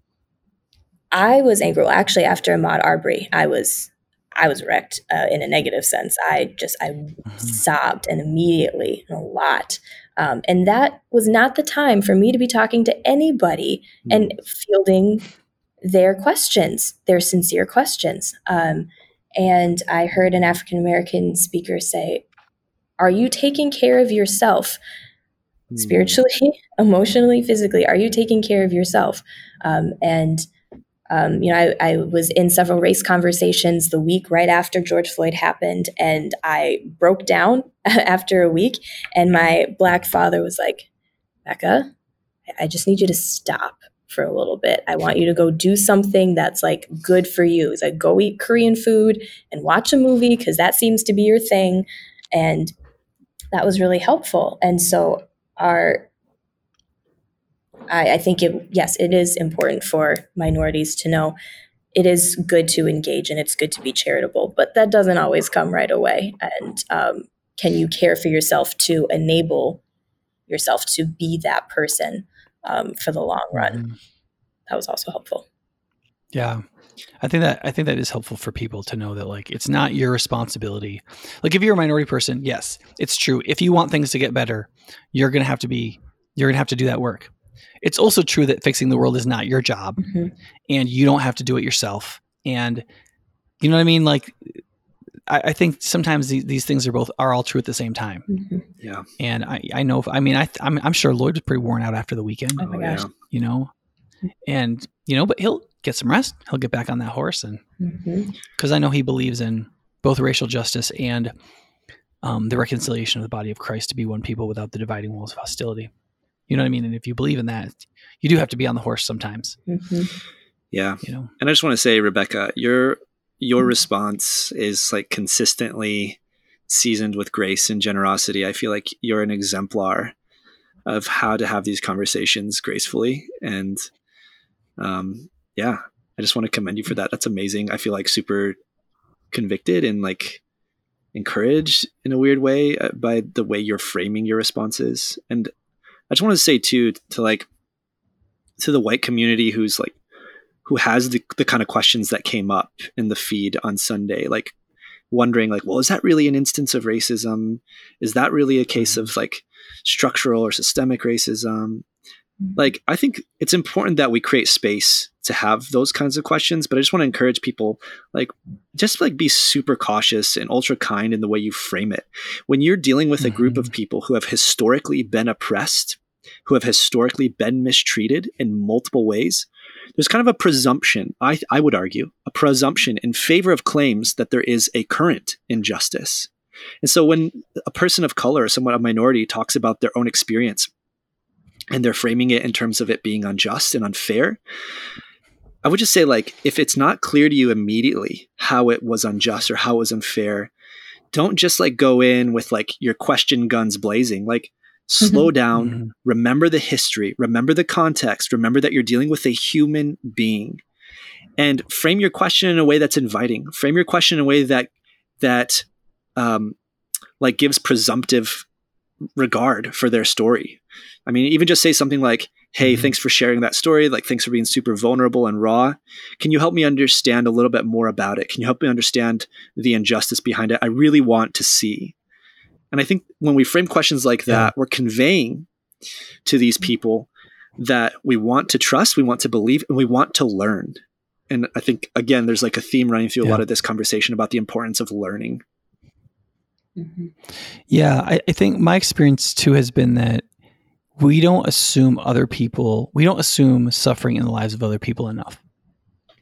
I was angry. Well, actually, after Ahmaud Arbery, I was I was wrecked uh, in a negative sense. I just I Mhm. sobbed and immediately a lot. Um, and that was not the time for me to be talking to anybody and fielding their questions, their sincere questions. Um, and I heard an African American speaker say, Are you taking care of yourself? Mm. Spiritually, emotionally, physically, are you taking care of yourself? Um, and um, you know, I, I, was in several race conversations the week right after George Floyd happened, and I broke down after a week. And my black father was like, Becca, I just need you to stop for a little bit. I want you to go do something that's like good for you. It's like go eat Korean food and watch a movie because that seems to be your thing. And that was really helpful. And so our I, I think it yes, it is important for minorities to know it is good to engage and it's good to be charitable, but that doesn't always come right away. And um, can you care for yourself to enable yourself to be that person um, for the long run? Mm-hmm. That was also helpful. Yeah. I think that I think that is helpful for people to know that like it's not your responsibility. Like if you're a minority person, yes, it's true. If you want things to get better, you're going to have to be you're going to have to do that work. It's also true that fixing the world is not your job mm-hmm. and you don't have to do it yourself. And you know what I mean? Like, I, I think sometimes these, these, things are both are all true at the same time. Mm-hmm. Yeah. And I, I know, I mean, I, I'm, I'm sure Lloyd was pretty worn out after the weekend. Oh my gosh. You know, and you know, but he'll get some rest. He'll get back on that horse. And because mm-hmm. I know he believes in both racial justice and um, the reconciliation of the body of Christ to be one people without the dividing walls of hostility. You know what I mean? And if you believe in that, you do have to be on the horse sometimes. Mm-hmm. Yeah. You know. And I just want to say, Rebecca, your your mm-hmm. response is like consistently seasoned with grace and generosity. I feel like you're an exemplar of how to have these conversations gracefully. And um, yeah, I just want to commend you for that. That's amazing. I feel like super convicted and like encouraged in a weird way uh, by the way you're framing your responses. And I just want to say too to like to the white community who's like who has the, the kind of questions that came up in the feed on Sunday, like wondering like, well, is that really an instance of racism? Is that really a case of like structural or systemic racism? Mm-hmm. Like, I think it's important that we create space to have those kinds of questions, but I just want to encourage people like just like be super cautious and ultra kind in the way you frame it. When you're dealing with a group of mm-hmm. people who have historically been oppressed, who have historically been mistreated in multiple ways, there's kind of a presumption, I, I would argue, a presumption in favor of claims that there is a current injustice. And so when a person of color, or someone of minority, talks about their own experience and they're framing it in terms of it being unjust and unfair, I would just say, like, if it's not clear to you immediately how it was unjust or how it was unfair, don't just like go in with like your question guns blazing. Like, slow mm-hmm. down, mm-hmm. remember the history, remember the context, remember that you're dealing with a human being, and frame your question in a way that's inviting. Frame your question in a way that that um, like gives presumptive regard for their story. I mean, even just say something like, "Hey, mm-hmm. thanks for sharing that story. Like, thanks for being super vulnerable and raw. Can you help me understand a little bit more about it? Can you help me understand the injustice behind it? I really want to see." And I think when we frame questions like that, yeah. we're conveying to these people that we want to trust, we want to believe, and we want to learn. And I think again, there's like a theme running through yeah. a lot of this conversation about the importance of learning. Mm-hmm. Yeah, I, I think my experience too has been that we don't assume other people, we don't assume suffering in the lives of other people enough.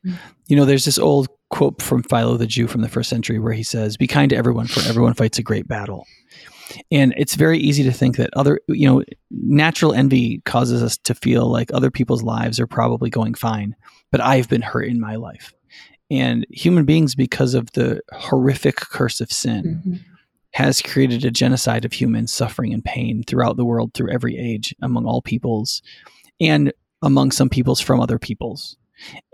Mm-hmm. You know, there's this old quote from Philo the Jew from the first century where he says, Be kind to everyone, for everyone fights a great battle. And it's very easy to think that other, you know, natural envy causes us to feel like other people's lives are probably going fine, but I've been hurt in my life. And human beings, because of the horrific curse of sin, mm-hmm. Has created a genocide of humans suffering and pain throughout the world, through every age, among all peoples, and among some peoples from other peoples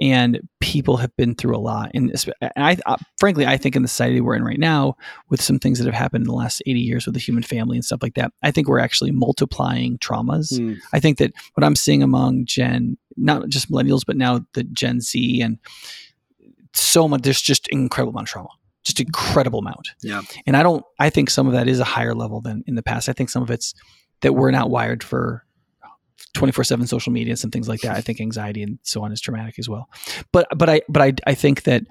and people have been through a lot. And I, I, frankly, I think in the society we're in right now, with some things that have happened in the last 80 years with the human family and stuff like that, I think we're actually multiplying traumas. Mm. I think that what I'm seeing among Gen, not just millennials, but now the Gen Z and so much, there's just incredible amount of trauma just incredible amount. Yeah. And I don't I think some of that is a higher level than in the past. I think some of it's that we're not wired for 24 7 social media and some things like that. I think anxiety and so on is traumatic as well. But, but I, but I, I think that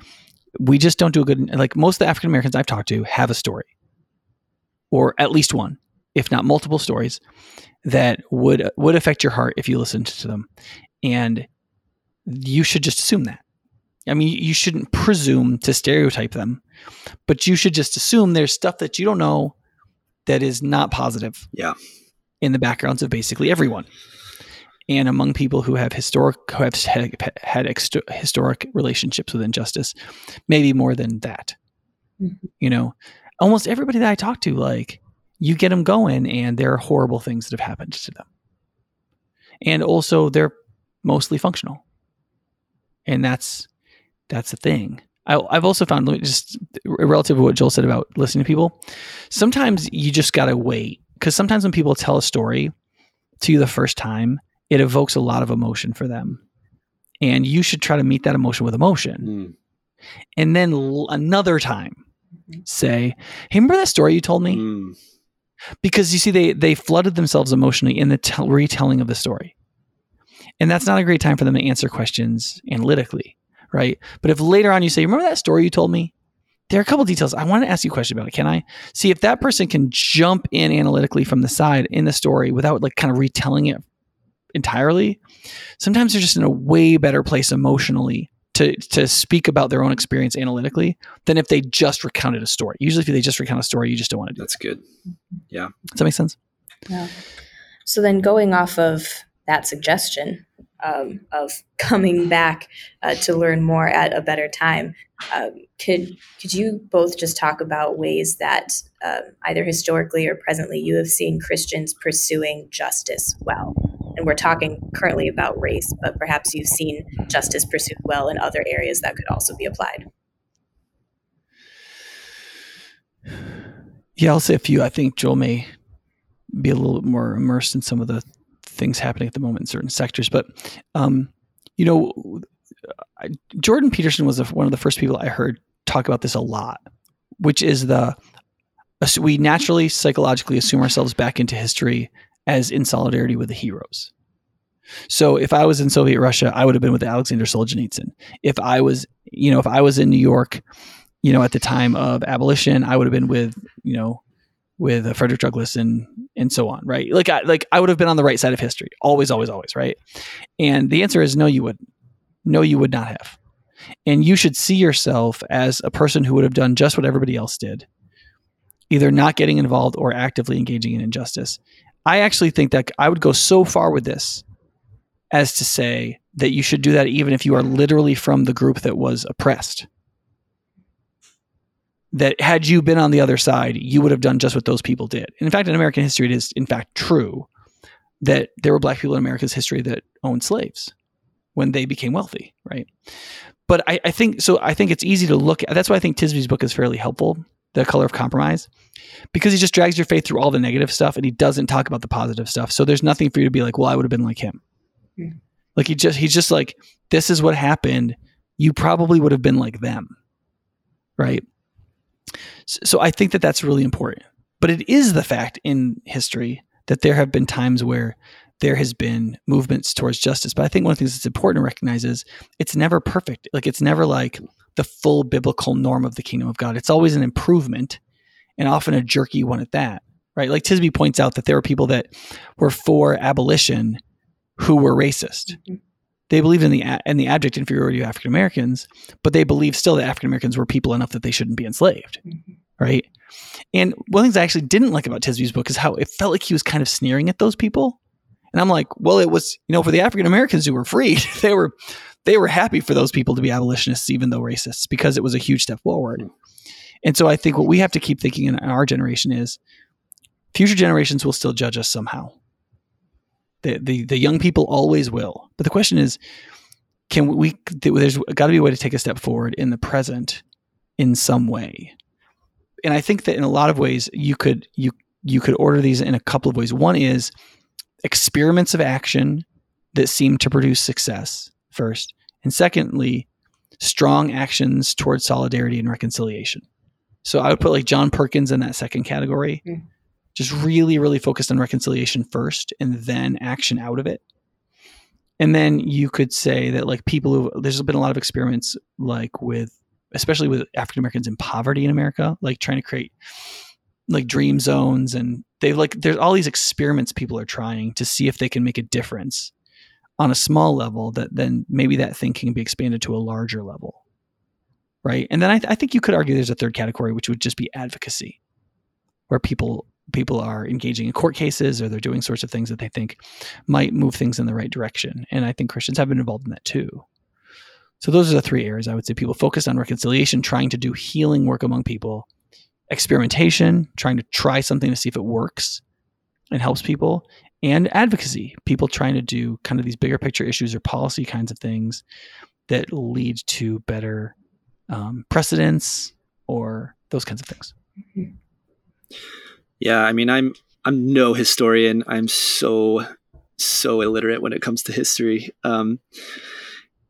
we just don't do a good like most of the African Americans I've talked to have a story or at least one, if not multiple stories that would would affect your heart if you listened to them. And you should just assume that. I mean, you shouldn't presume to stereotype them, but you should just assume there's stuff that you don't know that is not positive. Yeah. In the backgrounds of basically everyone. And among people who have historic who have had, had historic relationships with injustice, maybe more than that. Mm-hmm. You know, almost everybody that I talk to, like you get them going, and there are horrible things that have happened to them. And also, they're mostly functional, and that's that's the thing. I, have also found just relative to what Joel said about listening to people. Sometimes you just gotta wait because sometimes when people tell a story to you the first time, it evokes a lot of emotion for them, and you should try to meet that emotion with emotion. Mm. And then l- another time, say, "Hey, remember that story you told me?" Mm. Because you see, they they flooded themselves emotionally in the t- retelling of the story, and that's not a great time for them to answer questions analytically, right? But if later on you say, "Remember that story you told me?" There are a couple details. I want to ask you a question about it. Can I see if that person can jump in analytically from the side in the story without like kind of retelling it entirely? Sometimes they're just in a way better place emotionally to to speak about their own experience analytically than if they just recounted a story. Usually, if they just recount a story, you just don't want to do. That's that. good. Yeah. Does that make sense? Yeah. So then, going off of that suggestion um, of coming back uh, to learn more at a better time, um, could could you both just talk about ways that uh, either historically or presently you have seen Christians pursuing justice well? and we're talking currently about race, but perhaps you've seen justice pursued well in other areas that could also be applied. Yeah, I'll say a few. I think Joel may be a little bit more immersed in some of the things happening at the moment in certain sectors, but um, you know, I, Jordan Peterson was one of the first people I heard talk about this a lot, which is the we naturally psychologically assume ourselves back into history as in solidarity with the heroes. So if I was in Soviet Russia, I would have been with Alexander Solzhenitsyn. If I was, you know, if I was in New York, you know, at the time of abolition, I would have been with, you know, with uh, Frederick Douglass and and so on, right? Like I like I would have been on the right side of history, always, always, always, right? And the answer is no, you would, no, you would not have. And you should see yourself as a person who would have done just what everybody else did, either not getting involved or actively engaging in injustice. I actually think that I would go so far with this as to say that you should do that even if you are literally from the group that was oppressed. That had you been on the other side, you would have done just what those people did. And in fact, in American history, it is in fact true that there were black people in America's history that owned slaves when they became wealthy, right? But I, I think so. I think it's easy to look at. That's why I think Tisby's book is fairly helpful the color of compromise because he just drags your faith through all the negative stuff and he doesn't talk about the positive stuff. So there's nothing for you to be like, well, I would have been like him. Like he just he's just like, this is what happened. You probably would have been like them. Right. So, I think that that's really important. But it is the fact in history that there have been times where there has been movements towards justice. But I think one of the things that's important to recognize is it's never perfect. Like it's never like the full biblical norm of the kingdom of God. It's always an improvement and often a jerky one at that, right? Like Tisby points out that there were people that were for abolition who were racist. Mm-hmm. They believed in the in the abject inferiority of African Americans, but they believed still that African Americans were people enough that they shouldn't be enslaved, mm-hmm. right? And one of the things I actually didn't like about Tisby's book is how it felt like he was kind of sneering at those people. And I'm like, well, it was, you know, for the African Americans who were freed, they were they were happy for those people to be abolitionists, even though racists, because it was a huge step forward. And so I think what we have to keep thinking in our generation is future generations will still judge us somehow. The, the, the young people always will. But the question is, can we, there's got to be a way to take a step forward in the present in some way. And I think that in a lot of ways you could, you, you could order these in a couple of ways. One is experiments of action that seem to produce success first. And secondly, strong actions towards solidarity and reconciliation. So I would put like John Perkins in that second category. Mm. Just really, really focused on reconciliation first and then action out of it. And then you could say that like people who there's been a lot of experiments like with especially with African Americans in poverty in America, like trying to create like dream zones and they like there's all these experiments people are trying to see if they can make a difference on a small level that then maybe that thing can be expanded to a larger level right and then I, th- I think you could argue there's a third category which would just be advocacy where people people are engaging in court cases or they're doing sorts of things that they think might move things in the right direction. And i think christians have been involved in that too. So those are the three areas i would say people focused on reconciliation trying to do healing work among people experimentation trying to try something to see if it works and helps people and advocacy people trying to do kind of these bigger picture issues or policy kinds of things that lead to better um, precedents or those kinds of things yeah i mean i'm i'm no historian i'm so so illiterate when it comes to history um,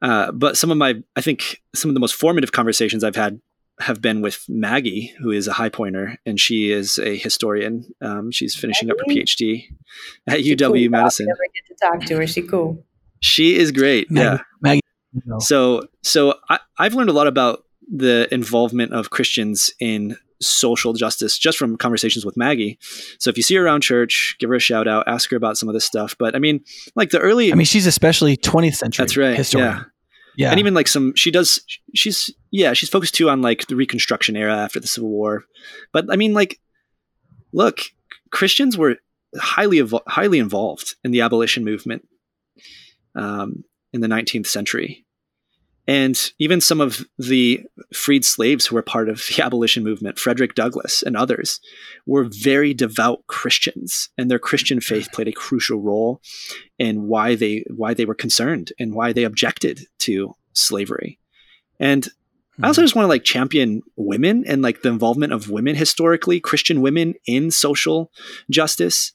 uh, but some of my i think some of the most formative conversations i've had have been with Maggie, who is a high pointer, and she is a historian. Um, she's finishing Maggie? up her PhD at she UW cool. Madison. Never get to talk to her. She cool. She is great. Maggie, yeah, Maggie. So, so I, I've learned a lot about the involvement of Christians in social justice just from conversations with Maggie. So if you see her around church, give her a shout out, ask her about some of this stuff. But I mean, like the early I mean, she's especially 20th century. That's right. Historian. Yeah. Yeah. And even like some, she does, she's, yeah, she's focused too on like the Reconstruction era after the Civil War. But I mean, like, look, Christians were highly, highly involved in the abolition movement um, in the 19th century. And even some of the freed slaves who were part of the abolition movement, Frederick Douglass and others, were very devout Christians, and their Christian faith played a crucial role in why they why they were concerned and why they objected to slavery. And mm-hmm. I also just want to like champion women and like the involvement of women historically, Christian women in social justice.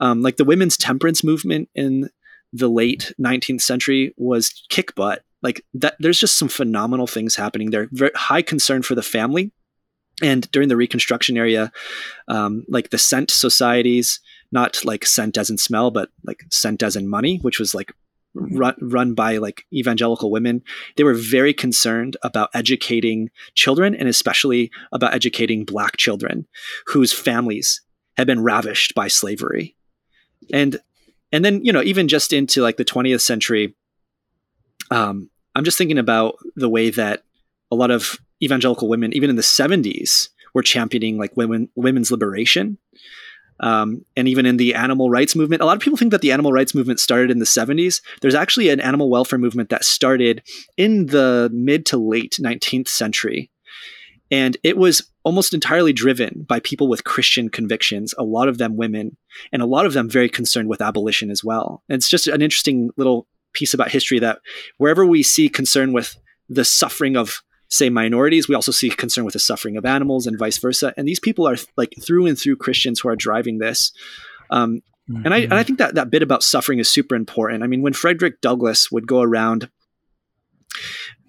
Um, like the women's temperance movement in the late 19th century was kick butt like that there's just some phenomenal things happening there. Very high concern for the family. And during the reconstruction area um, like the cent societies not like scent as in smell but like cent as in money which was like run, run by like evangelical women they were very concerned about educating children and especially about educating black children whose families had been ravished by slavery. And and then you know even just into like the 20th century um, I'm just thinking about the way that a lot of evangelical women, even in the 70s, were championing like women women's liberation. Um, and even in the animal rights movement, a lot of people think that the animal rights movement started in the 70s. There's actually an animal welfare movement that started in the mid to late 19th century. And it was almost entirely driven by people with Christian convictions, a lot of them women, and a lot of them very concerned with abolition as well. And it's just an interesting little piece about history that wherever we see concern with the suffering of say minorities we also see concern with the suffering of animals and vice versa. And these people are like through and through christians who are driving this. Um, mm-hmm. and i and i think that that bit about suffering is super important. I mean when frederick douglass would go around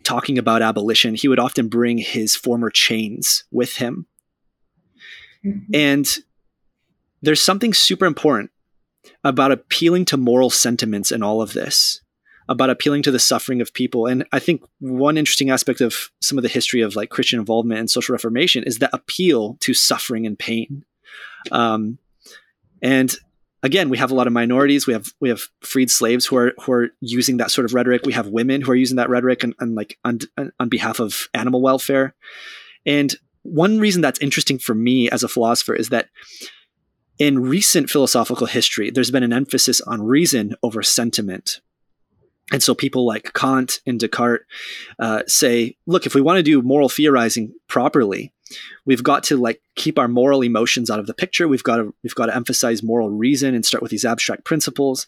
talking about abolition he would often bring his former chains with him. Mm-hmm. and there's something super important about appealing to moral sentiments in all of this about appealing to the suffering of people. And I think one interesting aspect of some of the history of like Christian involvement and social reformation is that appeal to suffering and pain. Um, and again, we have a lot of minorities. We have we have freed slaves who are who are using that sort of rhetoric. We have women who are using that rhetoric and, and like on, on behalf of animal welfare. And one reason that's interesting for me as a philosopher is that in recent philosophical history, there's been an emphasis on reason over sentiment and so people like Kant and Descartes uh, say, look, if we want to do moral theorizing properly, we've got to like keep our moral emotions out of the picture. We've got to we've got to emphasize moral reason and start with these abstract principles.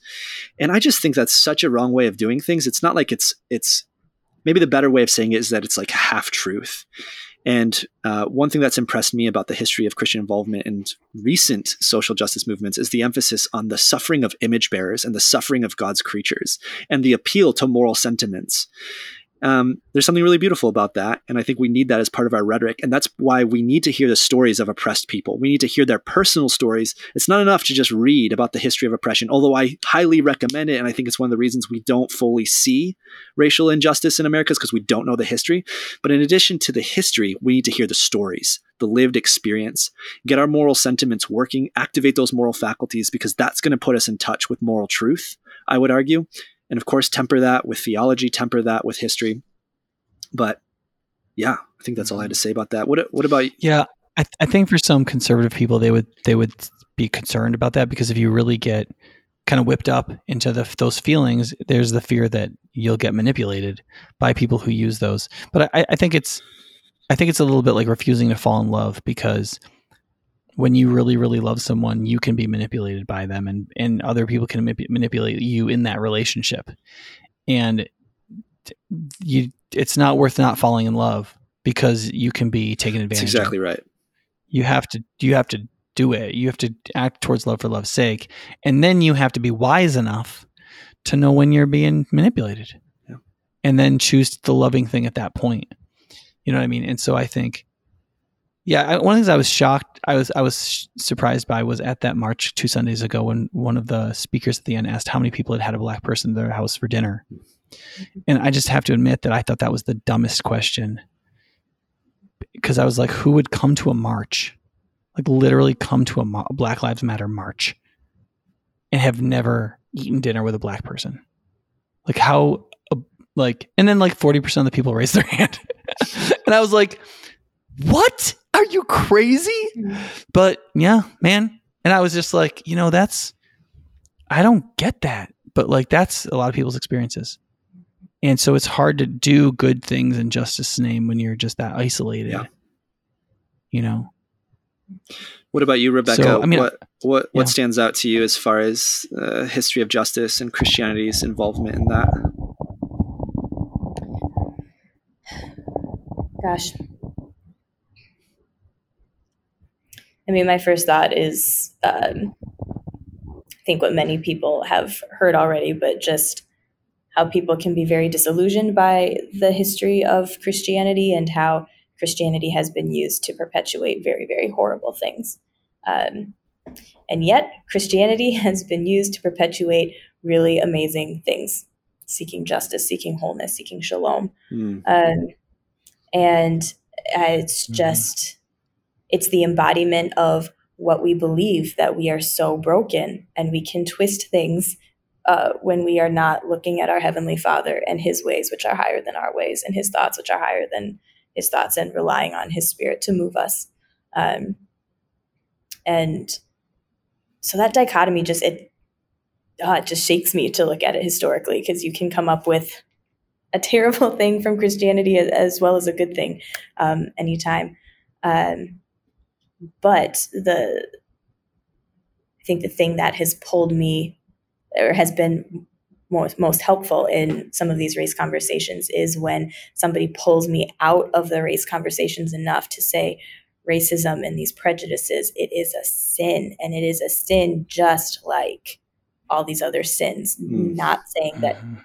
And I just think that's such a wrong way of doing things. It's not like it's it's maybe the better way of saying it is that it's like half truth. And uh, one thing that's impressed me about the history of Christian involvement in recent social justice movements is the emphasis on the suffering of image bearers and the suffering of God's creatures and the appeal to moral sentiments. Um, there's something really beautiful about that. And I think we need that as part of our rhetoric. And that's why we need to hear the stories of oppressed people. We need to hear their personal stories. It's not enough to just read about the history of oppression, although I highly recommend it. And I think it's one of the reasons we don't fully see racial injustice in America is because we don't know the history. But in addition to the history, we need to hear the stories, the lived experience, get our moral sentiments working, activate those moral faculties, because that's going to put us in touch with moral truth, I would argue and of course temper that with theology temper that with history. But yeah i think that's all i had to say about that. What, what about yeah I, th- I think for some conservative people they would they would be concerned about that because if you really get kind of whipped up into the, those feelings there's the fear that you'll get manipulated by people who use those. But I, I think it's i think it's a little bit like refusing to fall in love because when you really really love someone you can be manipulated by them and and other people can manip- manipulate you in that relationship. And you it's not worth not falling in love because you can be taken advantage That's exactly of. right. You have to you have to do it. You have to act towards love for love's sake. And then you have to be wise enough to know when you're being manipulated. Yeah. and then choose the loving thing at that point. You know what i mean? And so i think yeah, I, one of the things I was shocked, I was I was surprised by was at that march two Sundays ago when one of the speakers at the end asked how many people had had a black person in their house for dinner, and I just have to admit that I thought that was the dumbest question because I was like, who would come to a march, like literally come to a Black Lives Matter march, and have never eaten dinner with a black person, like how, uh, like, and then like forty percent of the people raised their hand, and I was like what? Are you crazy? But yeah, man. And I was just like, you know, that's, I don't get that. But like, that's a lot of people's experiences. And so it's hard to do good things in justice name when you're just that isolated. Yeah. You know? What about you, Rebecca? So, I mean, what what what stands out to you as far as uh, history of justice and Christianity's involvement in that? Gosh, I mean, my first thought is um, I think what many people have heard already, but just how people can be very disillusioned by the history of Christianity and how Christianity has been used to perpetuate very, very horrible things. Um, and yet, Christianity has been used to perpetuate really amazing things seeking justice, seeking wholeness, seeking shalom. Mm. Um, and uh, it's mm-hmm. just it's the embodiment of what we believe that we are so broken and we can twist things uh, when we are not looking at our heavenly father and his ways which are higher than our ways and his thoughts which are higher than his thoughts and relying on his spirit to move us. Um, and so that dichotomy just it uh, it just shakes me to look at it historically because you can come up with a terrible thing from christianity as, well as a good thing um, anytime. Um, but the I think the thing that has pulled me or has been most most helpful in some of these race conversations is when somebody pulls me out of the race conversations enough to say racism and these prejudices it is a sin and it is a sin just like all these other sins mm. not saying that mm-hmm.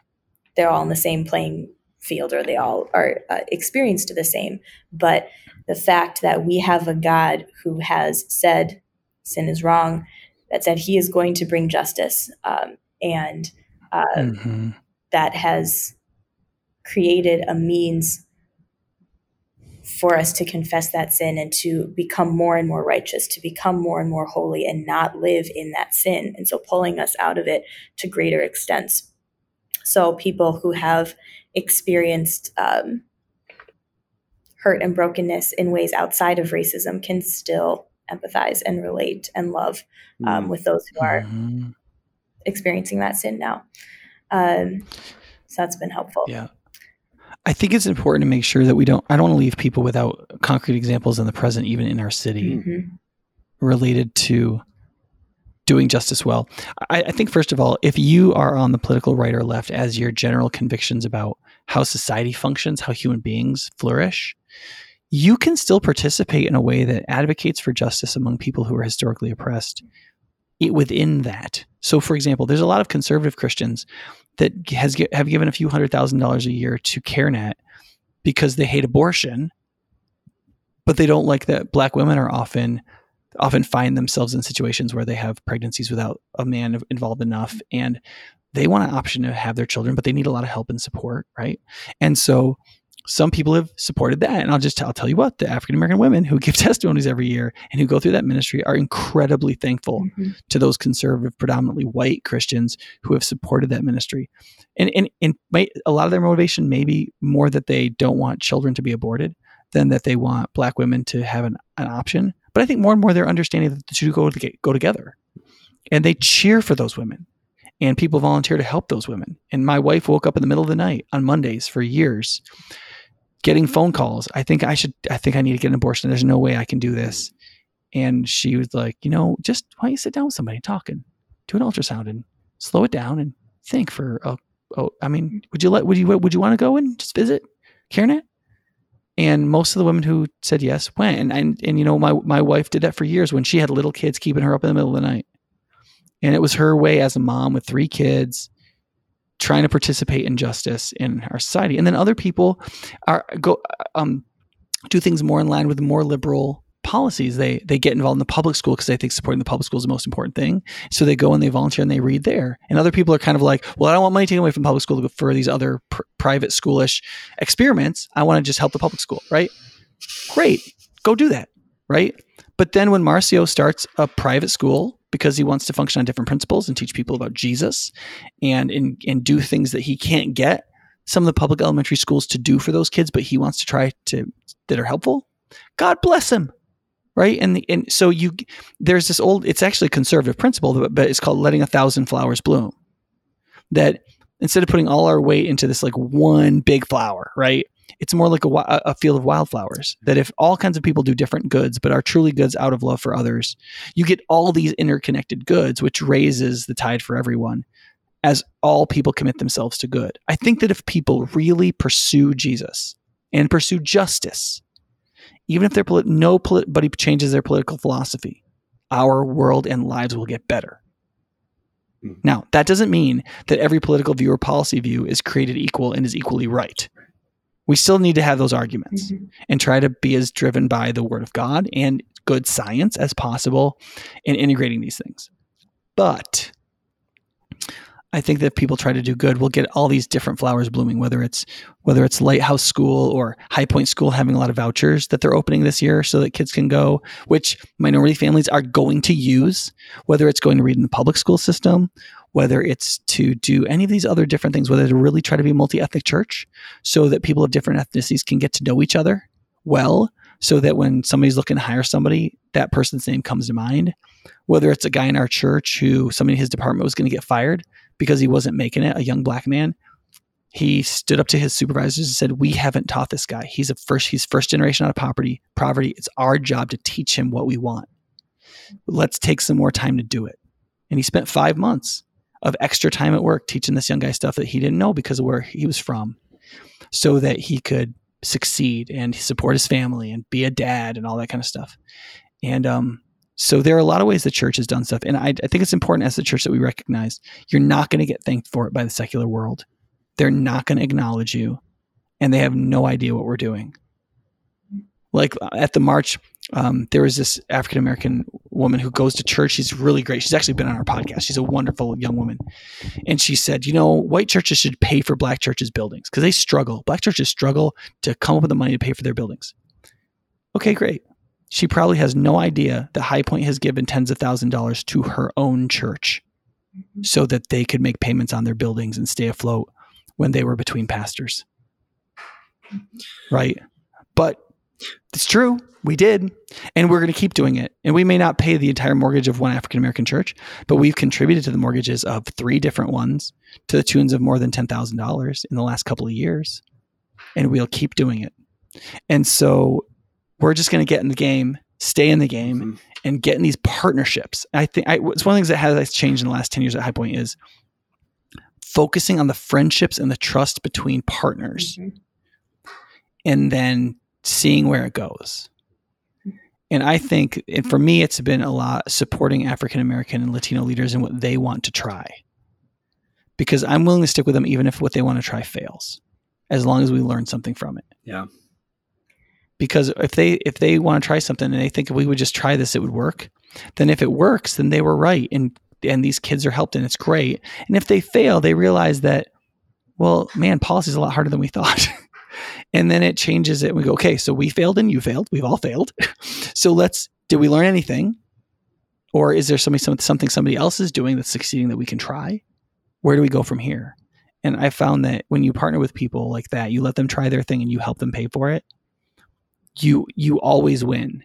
they're all in the same playing field or they all are uh, experienced the same but the fact that we have a God who has said sin is wrong, that said he is going to bring justice, um, and uh, mm-hmm. that has created a means for us to confess that sin and to become more and more righteous, to become more and more holy and not live in that sin. And so pulling us out of it to greater extents. So people who have experienced um, hurt and brokenness in ways outside of racism can still empathize and relate and love um, mm. with those who are mm-hmm. experiencing that sin now. Um, so that's been helpful. Yeah. I think it's important to make sure that we don't, I don't want to leave people without concrete examples in the present, even in our city, mm-hmm. related to doing justice well. I, I, think, first of all, if you are on the political right or left as your general convictions about how society functions, how human beings flourish, you can still participate in a way that advocates for justice among people who are historically oppressed, it within that. So, for example, there's a lot of conservative Christians that has have given a few hundred thousand dollars a year to CareNet because they hate abortion, but they don't like that black women are often often find themselves in situations where they have pregnancies without a man involved enough and they want an option to have their children but they need a lot of help and support right and so some people have supported that and i'll just I'll tell you what the african american women who give testimonies every year and who go through that ministry are incredibly thankful mm-hmm. to those conservative predominantly white christians who have supported that ministry. And and, and might, a lot of their motivation may be more that they don't want children to be aborted than that they want black women to have an, an option. But i think more and more they're understanding that the two go, to, go together. And they cheer for those women. And people volunteer to help those women. And my wife woke up in the middle of the night on mondays for years getting phone calls. I think I should, I think I need to get an abortion. There's no way I can do this. And she was like, you know, just why don't you sit down with somebody talking, do an ultrasound and slow it down and think for, oh, oh I mean, would you let, would you, would you want to go and just visit CareNet? And most of the women who said yes went. And, and, and, you know, my, my wife did that for years when she had little kids keeping her up in the middle of the night. And it was her way as a mom with three kids trying to participate in justice in our society. And then other people are go um, do things more in line with more liberal policies. They they get involved in the public school because they think supporting the public school is the most important thing. So they go and they volunteer and they read there. And other people are kind of like, well, I don't want money taken away from public school for these other pr- private schoolish experiments. I want to just help the public school, right? Great, go do that, right? But then when Marcio starts a private school because he wants to function on different principles and teach people about Jesus and, and, and do things that he can't get some of the public elementary schools to do for those kids, but he wants to try to that are helpful. God bless him. Right. And, the, and so you, there's this old, it's actually a conservative principle, but it's called letting a thousand flowers bloom. That instead of putting all our weight into this like one big flower, right? It's more like a, a field of wildflowers that if all kinds of people do different goods but are truly goods out of love for others you get all these interconnected goods which raises the tide for everyone as all people commit themselves to good. I think that if people really pursue jesus and pursue justice even if their polit- nobody changes their political philosophy our world and lives will get better. Hmm. now, that doesn't mean that every political view or policy view is created equal and is equally right we still need to have those arguments mm-hmm. and try to be as driven by the word of God and good science as possible in integrating these things. But I think that if people try to do good, we'll get all these different flowers blooming, whether it's whether it's Lighthouse School or High Point School having a lot of vouchers that they're opening this year so that kids can go, which minority families are going to use, whether it's going to read in the public school system whether it's to do any of these other different things, whether to really try to be a multi ethnic church so that people of different ethnicities can get to know each other well, so that when somebody's looking to hire somebody, that person's name comes to mind. Whether it's a guy in our church who somebody in his department was going to get fired because he wasn't making it, a young black man, he stood up to his supervisors and said, "We haven't taught this guy. He's a first. He's first generation out of poverty. Poverty. It's our job to teach him what we want. Let's take some more time to do it." And he spent five months of extra time at work teaching this young guy stuff that he didn't know because of where he was from so that he could succeed and support his family and be a dad and all that kind of stuff. And um, so there are a lot of ways the church has done stuff. And I, I think it's important as the church that we recognize you're not going to get thanked for it by the secular world. They're not going to acknowledge you and they have no idea what we're doing. Like uh, at the march, um, there was this African American woman who goes to church. She's really great. She's actually been on our podcast. She's a wonderful young woman. And she said, you know, white churches should pay for black churches' buildings because they struggle. Black churches struggle to come up with the money to pay for their buildings. Okay, great. She probably has no idea that High Point has given tens of thousands of dollars to her own church mm-hmm. so that they could make payments on their buildings and stay afloat when they were between pastors. Mm-hmm. Right. But it's true. We did. And we're going to keep doing it. And we may not pay the entire mortgage of one African American church, but we've contributed to the mortgages of three different ones to the tunes of more than $10,000 in the last couple of years. And we'll keep doing it. And so we're just going to get in the game, stay in the game, mm-hmm. and get in these partnerships. I think I, it's one of the things that has changed in the last 10 years at High Point is focusing on the friendships and the trust between partners. Mm-hmm. And then seeing where it goes mm-hmm. And I think, and for me, it's been a lot supporting African American and Latino leaders in what they want to try. Because I'm willing to stick with them even if what they want to try fails, as long as we learn something from it. Yeah. Because if they if they want to try something and they think if we would just try this, it would work, then if it works, then they were right, and and these kids are helped, and it's great. And if they fail, they realize that, well, man, policy is a lot harder than we thought. and then it changes it. We go, okay, so we failed and you failed. We've all failed. so let's, did we learn anything? Or is there somebody, something somebody else is doing that's succeeding that we can try? Where do we go from here? And I found that when you partner with people like that, you let them try their thing and you help them pay for it, you you always win.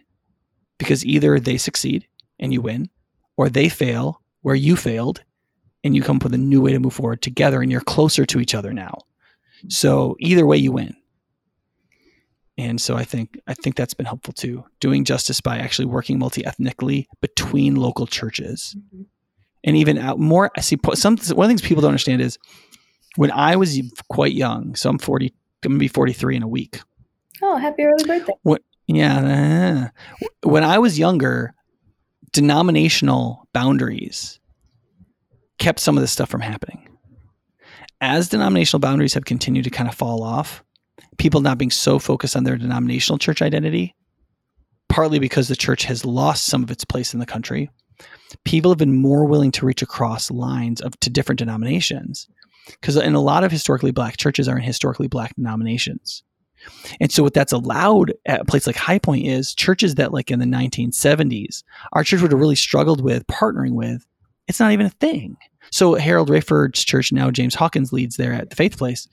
Because either they succeed and you win, or they fail where you failed and you come up with a new way to move forward together and you're closer to each other now. So either way you win and so I think I think that's been helpful too. Doing justice by actually working multi ethnically between local churches, mm-hmm. and even out more. I see some one of the things people don't understand is when I was quite young. So I'm forty. I'm gonna be forty three in a week. Oh, happy early birthday! What, yeah, when I was younger, denominational boundaries kept some of this stuff from happening. As denominational boundaries have continued to kind of fall off, people not being so focused on their denominational church identity, partly because the church has lost some of its place in the country. People have been more willing to reach across lines of to different denominations because in a lot of historically black churches are in historically black denominations. And so what that's allowed at a place like High Point is churches that like in the 1970s, our church would have really struggled with partnering with, it's not even a thing. So Harold Rayford's church, now James Hawkins leads there at the Faith Place.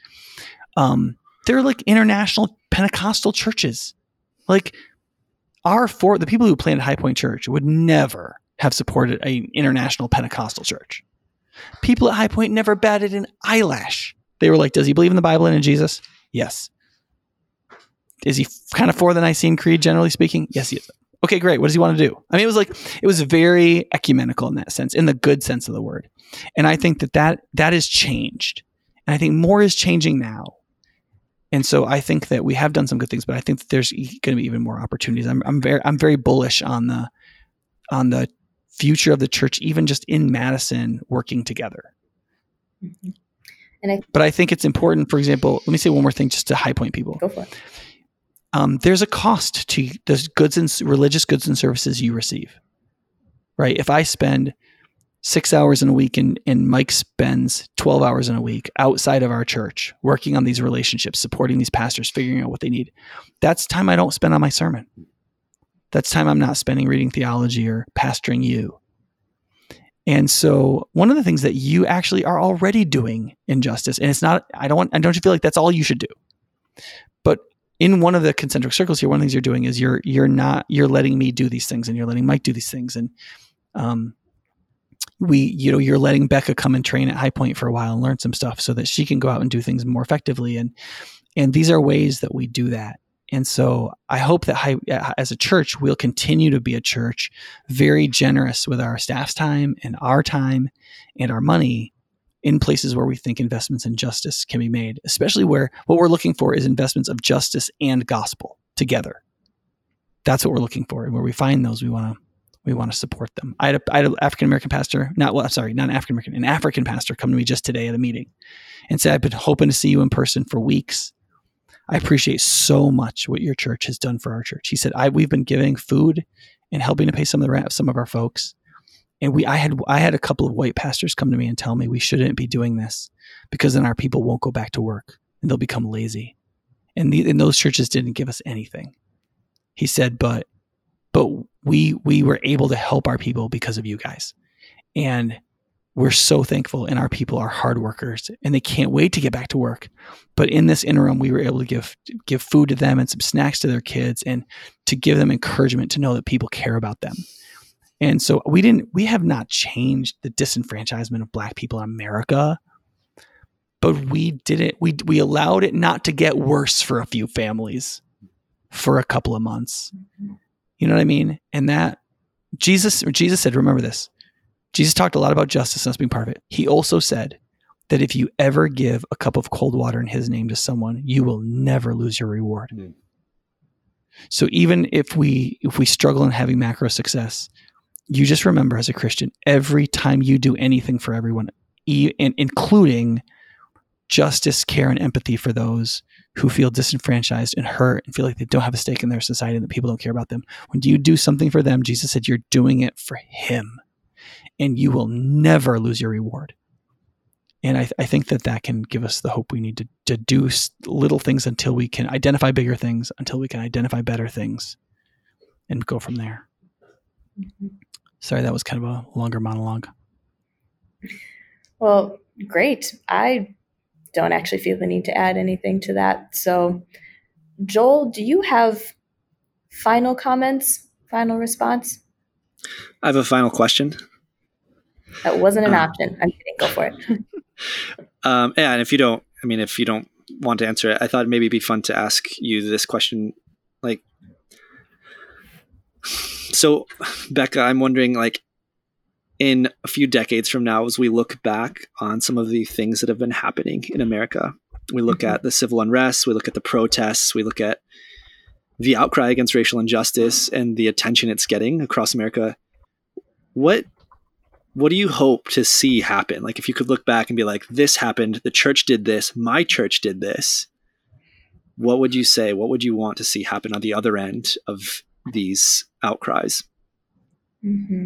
Um, they're like international Pentecostal churches. Like our four, the people who planted High Point Church would never have supported an international Pentecostal church. People at High Point never batted an eyelash. They were like, "Does he believe in the Bible and in Jesus?" Yes. Is he kind of for the Nicene Creed, generally speaking? Yes, he is. Okay, great. What does he want to do? I mean, it was like it was very ecumenical in that sense, in the good sense of the word. And I think that that that has changed, and I think more is changing now. And so I think that we have done some good things, but I think that there's going to be even more opportunities. I'm, I'm very I'm very bullish on the on the future of the church, even just in Madison, working together. Mm-hmm. And I, but I think it's important. For example, let me say one more thing, just to high point people. Go for it. Um, there's a cost to the goods and religious goods and services you receive, right? If I spend six hours in a week and, and Mike spends 12 hours in a week outside of our church working on these relationships, supporting these pastors, figuring out what they need. That's time I don't spend on my sermon. That's time I'm not spending reading theology or pastoring you. And so one of the things that you actually are already doing injustice, and it's not, I don't want, I don't you feel like that's all you should do. In one of the concentric circles here, one of the things you're doing is you're, you're not, you're letting me do these things and you're letting Mike do these things. And, um, we you know you're letting becca come and train at high point for a while and learn some stuff so that she can go out and do things more effectively and and these are ways that we do that and so i hope that high, as a church we'll continue to be a church very generous with our staff's time and our time and our money in places where we think investments in justice can be made especially where what we're looking for is investments of justice and gospel together that's what we're looking for and where we find those we want to we want to support them. I had, an African American pastor, not well, sorry, not an African American, an African pastor come to me just today at a meeting and say, I've been hoping to see you in person for weeks. I appreciate so much what your church has done for our church. He said, I, we've been giving food and helping to pay some of the rent of some of our folks. And we, I had, I had a couple of white pastors come to me and tell me we shouldn't be doing this because then our people won't go back to work and they'll become lazy. And, the, and those churches didn't give us anything. He said, but but we we were able to help our people because of you guys and we're so thankful and our people are hard workers and they can't wait to get back to work but in this interim we were able to give give food to them and some snacks to their kids and to give them encouragement to know that people care about them and so we didn't we have not changed the disenfranchisement of black people in america but we didn't we we allowed it not to get worse for a few families for a couple of months mm-hmm. You know what I mean? And that Jesus, Jesus said, remember this. Jesus talked a lot about justice and us being part of it. He also said that if you ever give a cup of cold water in his name to someone, you will never lose your reward. Mm. So even if we if we struggle in having macro success, you just remember as a Christian, every time you do anything for everyone, including justice, care, and empathy for those who feel disenfranchised and hurt and feel like they don't have a stake in their society and that people don't care about them. When you do something for them, Jesus said you're doing it for Him, and you will never lose your reward. And I, th- I think that that can give us the hope we need to, to do little things until we can identify bigger things, until we can identify better things, and go from there. Mm-hmm. Sorry, that was kind of a longer monologue. Well, great. I don't actually feel the need to add anything to that. So, Joel, do you have final comments, final response? I have a final question. That wasn't an uh, option. I'm kidding. Go for it. um, yeah, and if you don't, I mean, if you don't want to answer it, I thought maybe it'd be fun to ask you this question. So, Becca, I'm wondering, like, in a few decades from now, as we look back on some of the things that have been happening in America, we look mm-hmm. at the civil unrest, we look at the protests, we look at the outcry against racial injustice and the attention it's getting across America. What what do you hope to see happen? Like if you could look back and be like, this happened, the church did this, my church did this. What would you say? What would you want to see happen on the other end of these outcries. Mm-hmm.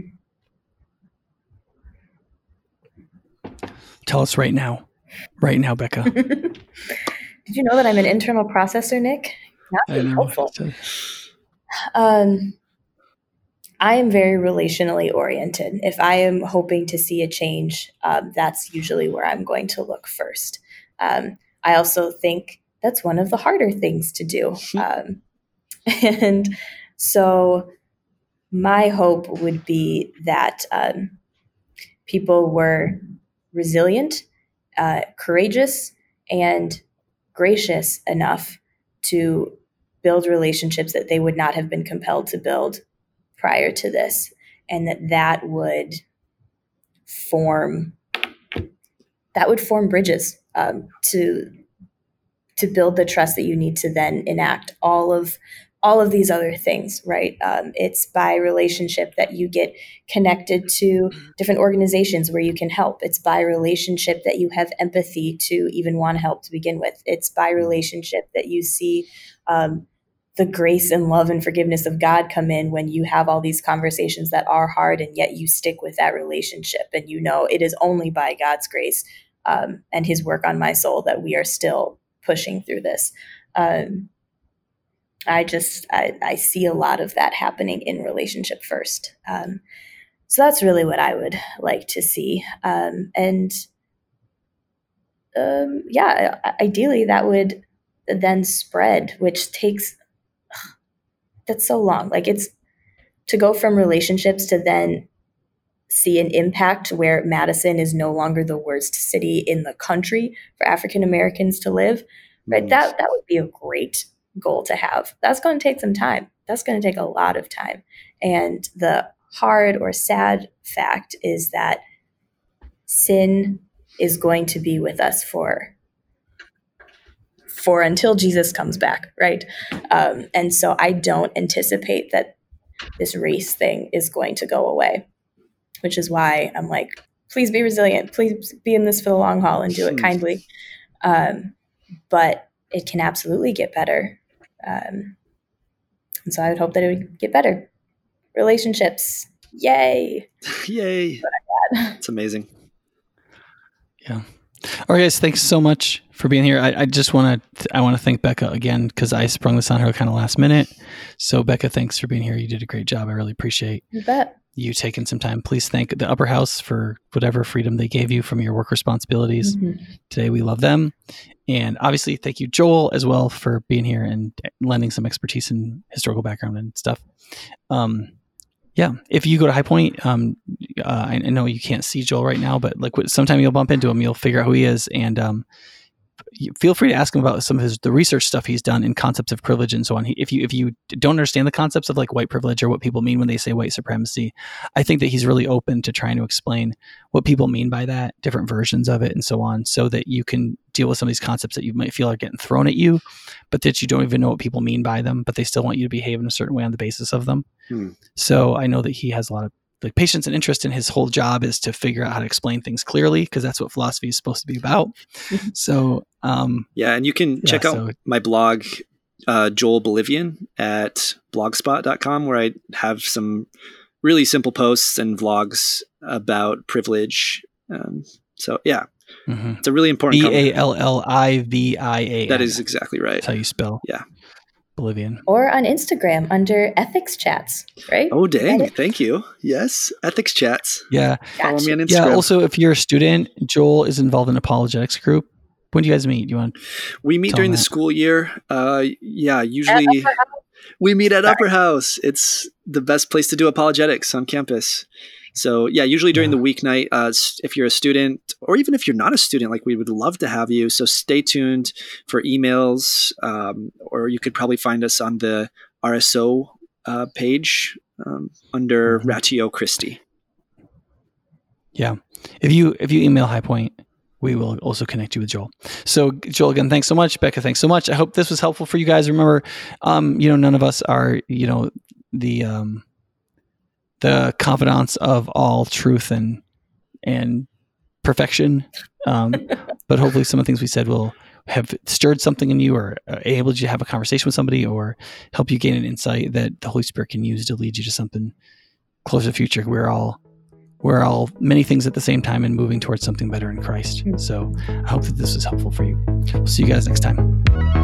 Tell us right now. Right now, Becca. Did you know that I'm an internal processor, Nick? Not helpful. Um, I am very relationally oriented. If I am hoping to see a change, um, that's usually where I'm going to look first. Um, I also think that's one of the harder things to do. Um, and so, my hope would be that um, people were resilient, uh, courageous, and gracious enough to build relationships that they would not have been compelled to build prior to this, and that that would form that would form bridges um, to to build the trust that you need to then enact all of all of these other things, right? Um, it's by relationship that you get connected to different organizations where you can help. It's by relationship that you have empathy to even want to help to begin with. It's by relationship that you see um, the grace and love and forgiveness of God come in when you have all these conversations that are hard and yet you stick with that relationship and you know it is only by God's grace um, and His work on my soul that we are still pushing through this. Um, I just I, I, see a lot of that happening in relationship first. Um, so that's really what I would like to see. Um, and um, yeah, ideally that would then spread, which takes ugh, that's so long. Like it's to go from relationships to then see an impact where Madison is no longer the worst city in the country for African Americans to live. Right? Nice. That that would be a great goal to have. That's going to take some time. That's going to take a lot of time. And the hard or sad fact is that sin is going to be with us for for until Jesus comes back, right? Um, and so I don't anticipate that this race thing is going to go away, which is why I'm like, please be resilient, please be in this for the long haul and do it hmm. kindly. Um, but it can absolutely get better. Um, and so I would hope that it would get better. Relationships, yay! yay! It's amazing. Yeah. All right, guys. Thanks so much for being here. I, I just want to I want to thank Becca again because I sprung this on her kind of last minute. So Becca, thanks for being here. You did a great job. I really appreciate. You bet you taking some time. Please thank the upper house for whatever freedom they gave you from your work responsibilities. Mm-hmm. Today, we love them. And obviously, thank you, Joel, as well, for being here and lending some expertise and historical background and stuff. Um, yeah, if you go to High Point, um, uh, I, know you can't see Joel right now, but like sometime you'll bump into him, you'll figure out who he is. And um, feel free to ask him about some of his the research stuff he's done in concepts of privilege and so on. He, if you if you don't understand the concepts of like white privilege or what people mean when they say white supremacy, I think that he's really open to trying to explain what people mean by that, different versions of it, and so on, so that you can deal with some of these concepts that you might feel are getting thrown at you, but that you don't even know what people mean by them, but they still want you to behave in a certain way on the basis of them. Hmm. So I know that he has a lot of like patience and interest in his whole job is to figure out how to explain things clearly because that's what philosophy is supposed to be about. so um, yeah, and you can check yeah, out so, my blog, uh, Joel Ballivian at blogspot.com where I have some really simple posts and vlogs about privilege. Um, so yeah, mm-hmm. it's a really important. B a l l i v i a. That is exactly right. That's how you spell. Yeah. Ballivian. Or on Instagram under Ethics Chats, right? Oh, dang. Thank you. Yes. Ethics Chats. Yeah. Follow me on Instagram. Yeah. Also, if you're a student, Joel is involved in apologetics group. When do you guys meet? Do you want? We meet during the school year. Uh, yeah, usually we meet at Sorry. Upper House. It's the best place to do apologetics on campus. So yeah, usually during yeah. the weeknight, uh, if you're a student or even if you're not a student, like we would love to have you. So stay tuned for emails, um, or you could probably find us on the RSO uh, page um, under mm-hmm. Ratio Christi. Yeah, if you if you email High Point, we will also connect you with Joel. So Joel, again, thanks so much. Becca, thanks so much. I hope this was helpful for you guys. Remember, um, you know, none of us are, you know, the um, the confidants of all truth and and perfection. Um, but hopefully, some of the things we said will have stirred something in you, or uh, able to have a conversation with somebody, or help you gain an insight that the Holy Spirit can use to lead you to something closer to the future. We're all we're all many things at the same time and moving towards something better in Christ. So I hope that this was helpful for you. We'll see you guys next time.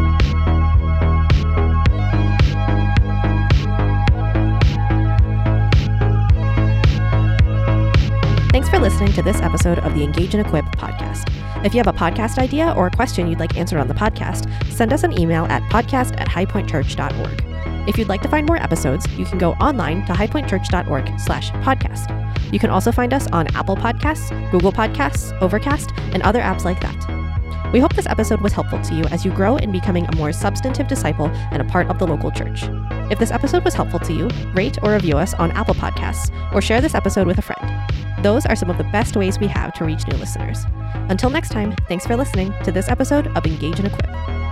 Thanks for listening to this episode of the Engage and Equip podcast. If you have a podcast idea or a question you'd like answered on the podcast, send us an email at podcast at highpointchurch.org. If you'd like to find more episodes, you can go online to highpointchurch.org slash podcast. You can also find us on Apple Podcasts, Google Podcasts, Overcast, and other apps like that. We hope this episode was helpful to you as you grow in becoming a more substantive disciple and a part of the local church. If this episode was helpful to you, rate or review us on Apple Podcasts or share this episode with a friend. Those are some of the best ways we have to reach new listeners. Until next time, thanks for listening to this episode of Engage and Equip.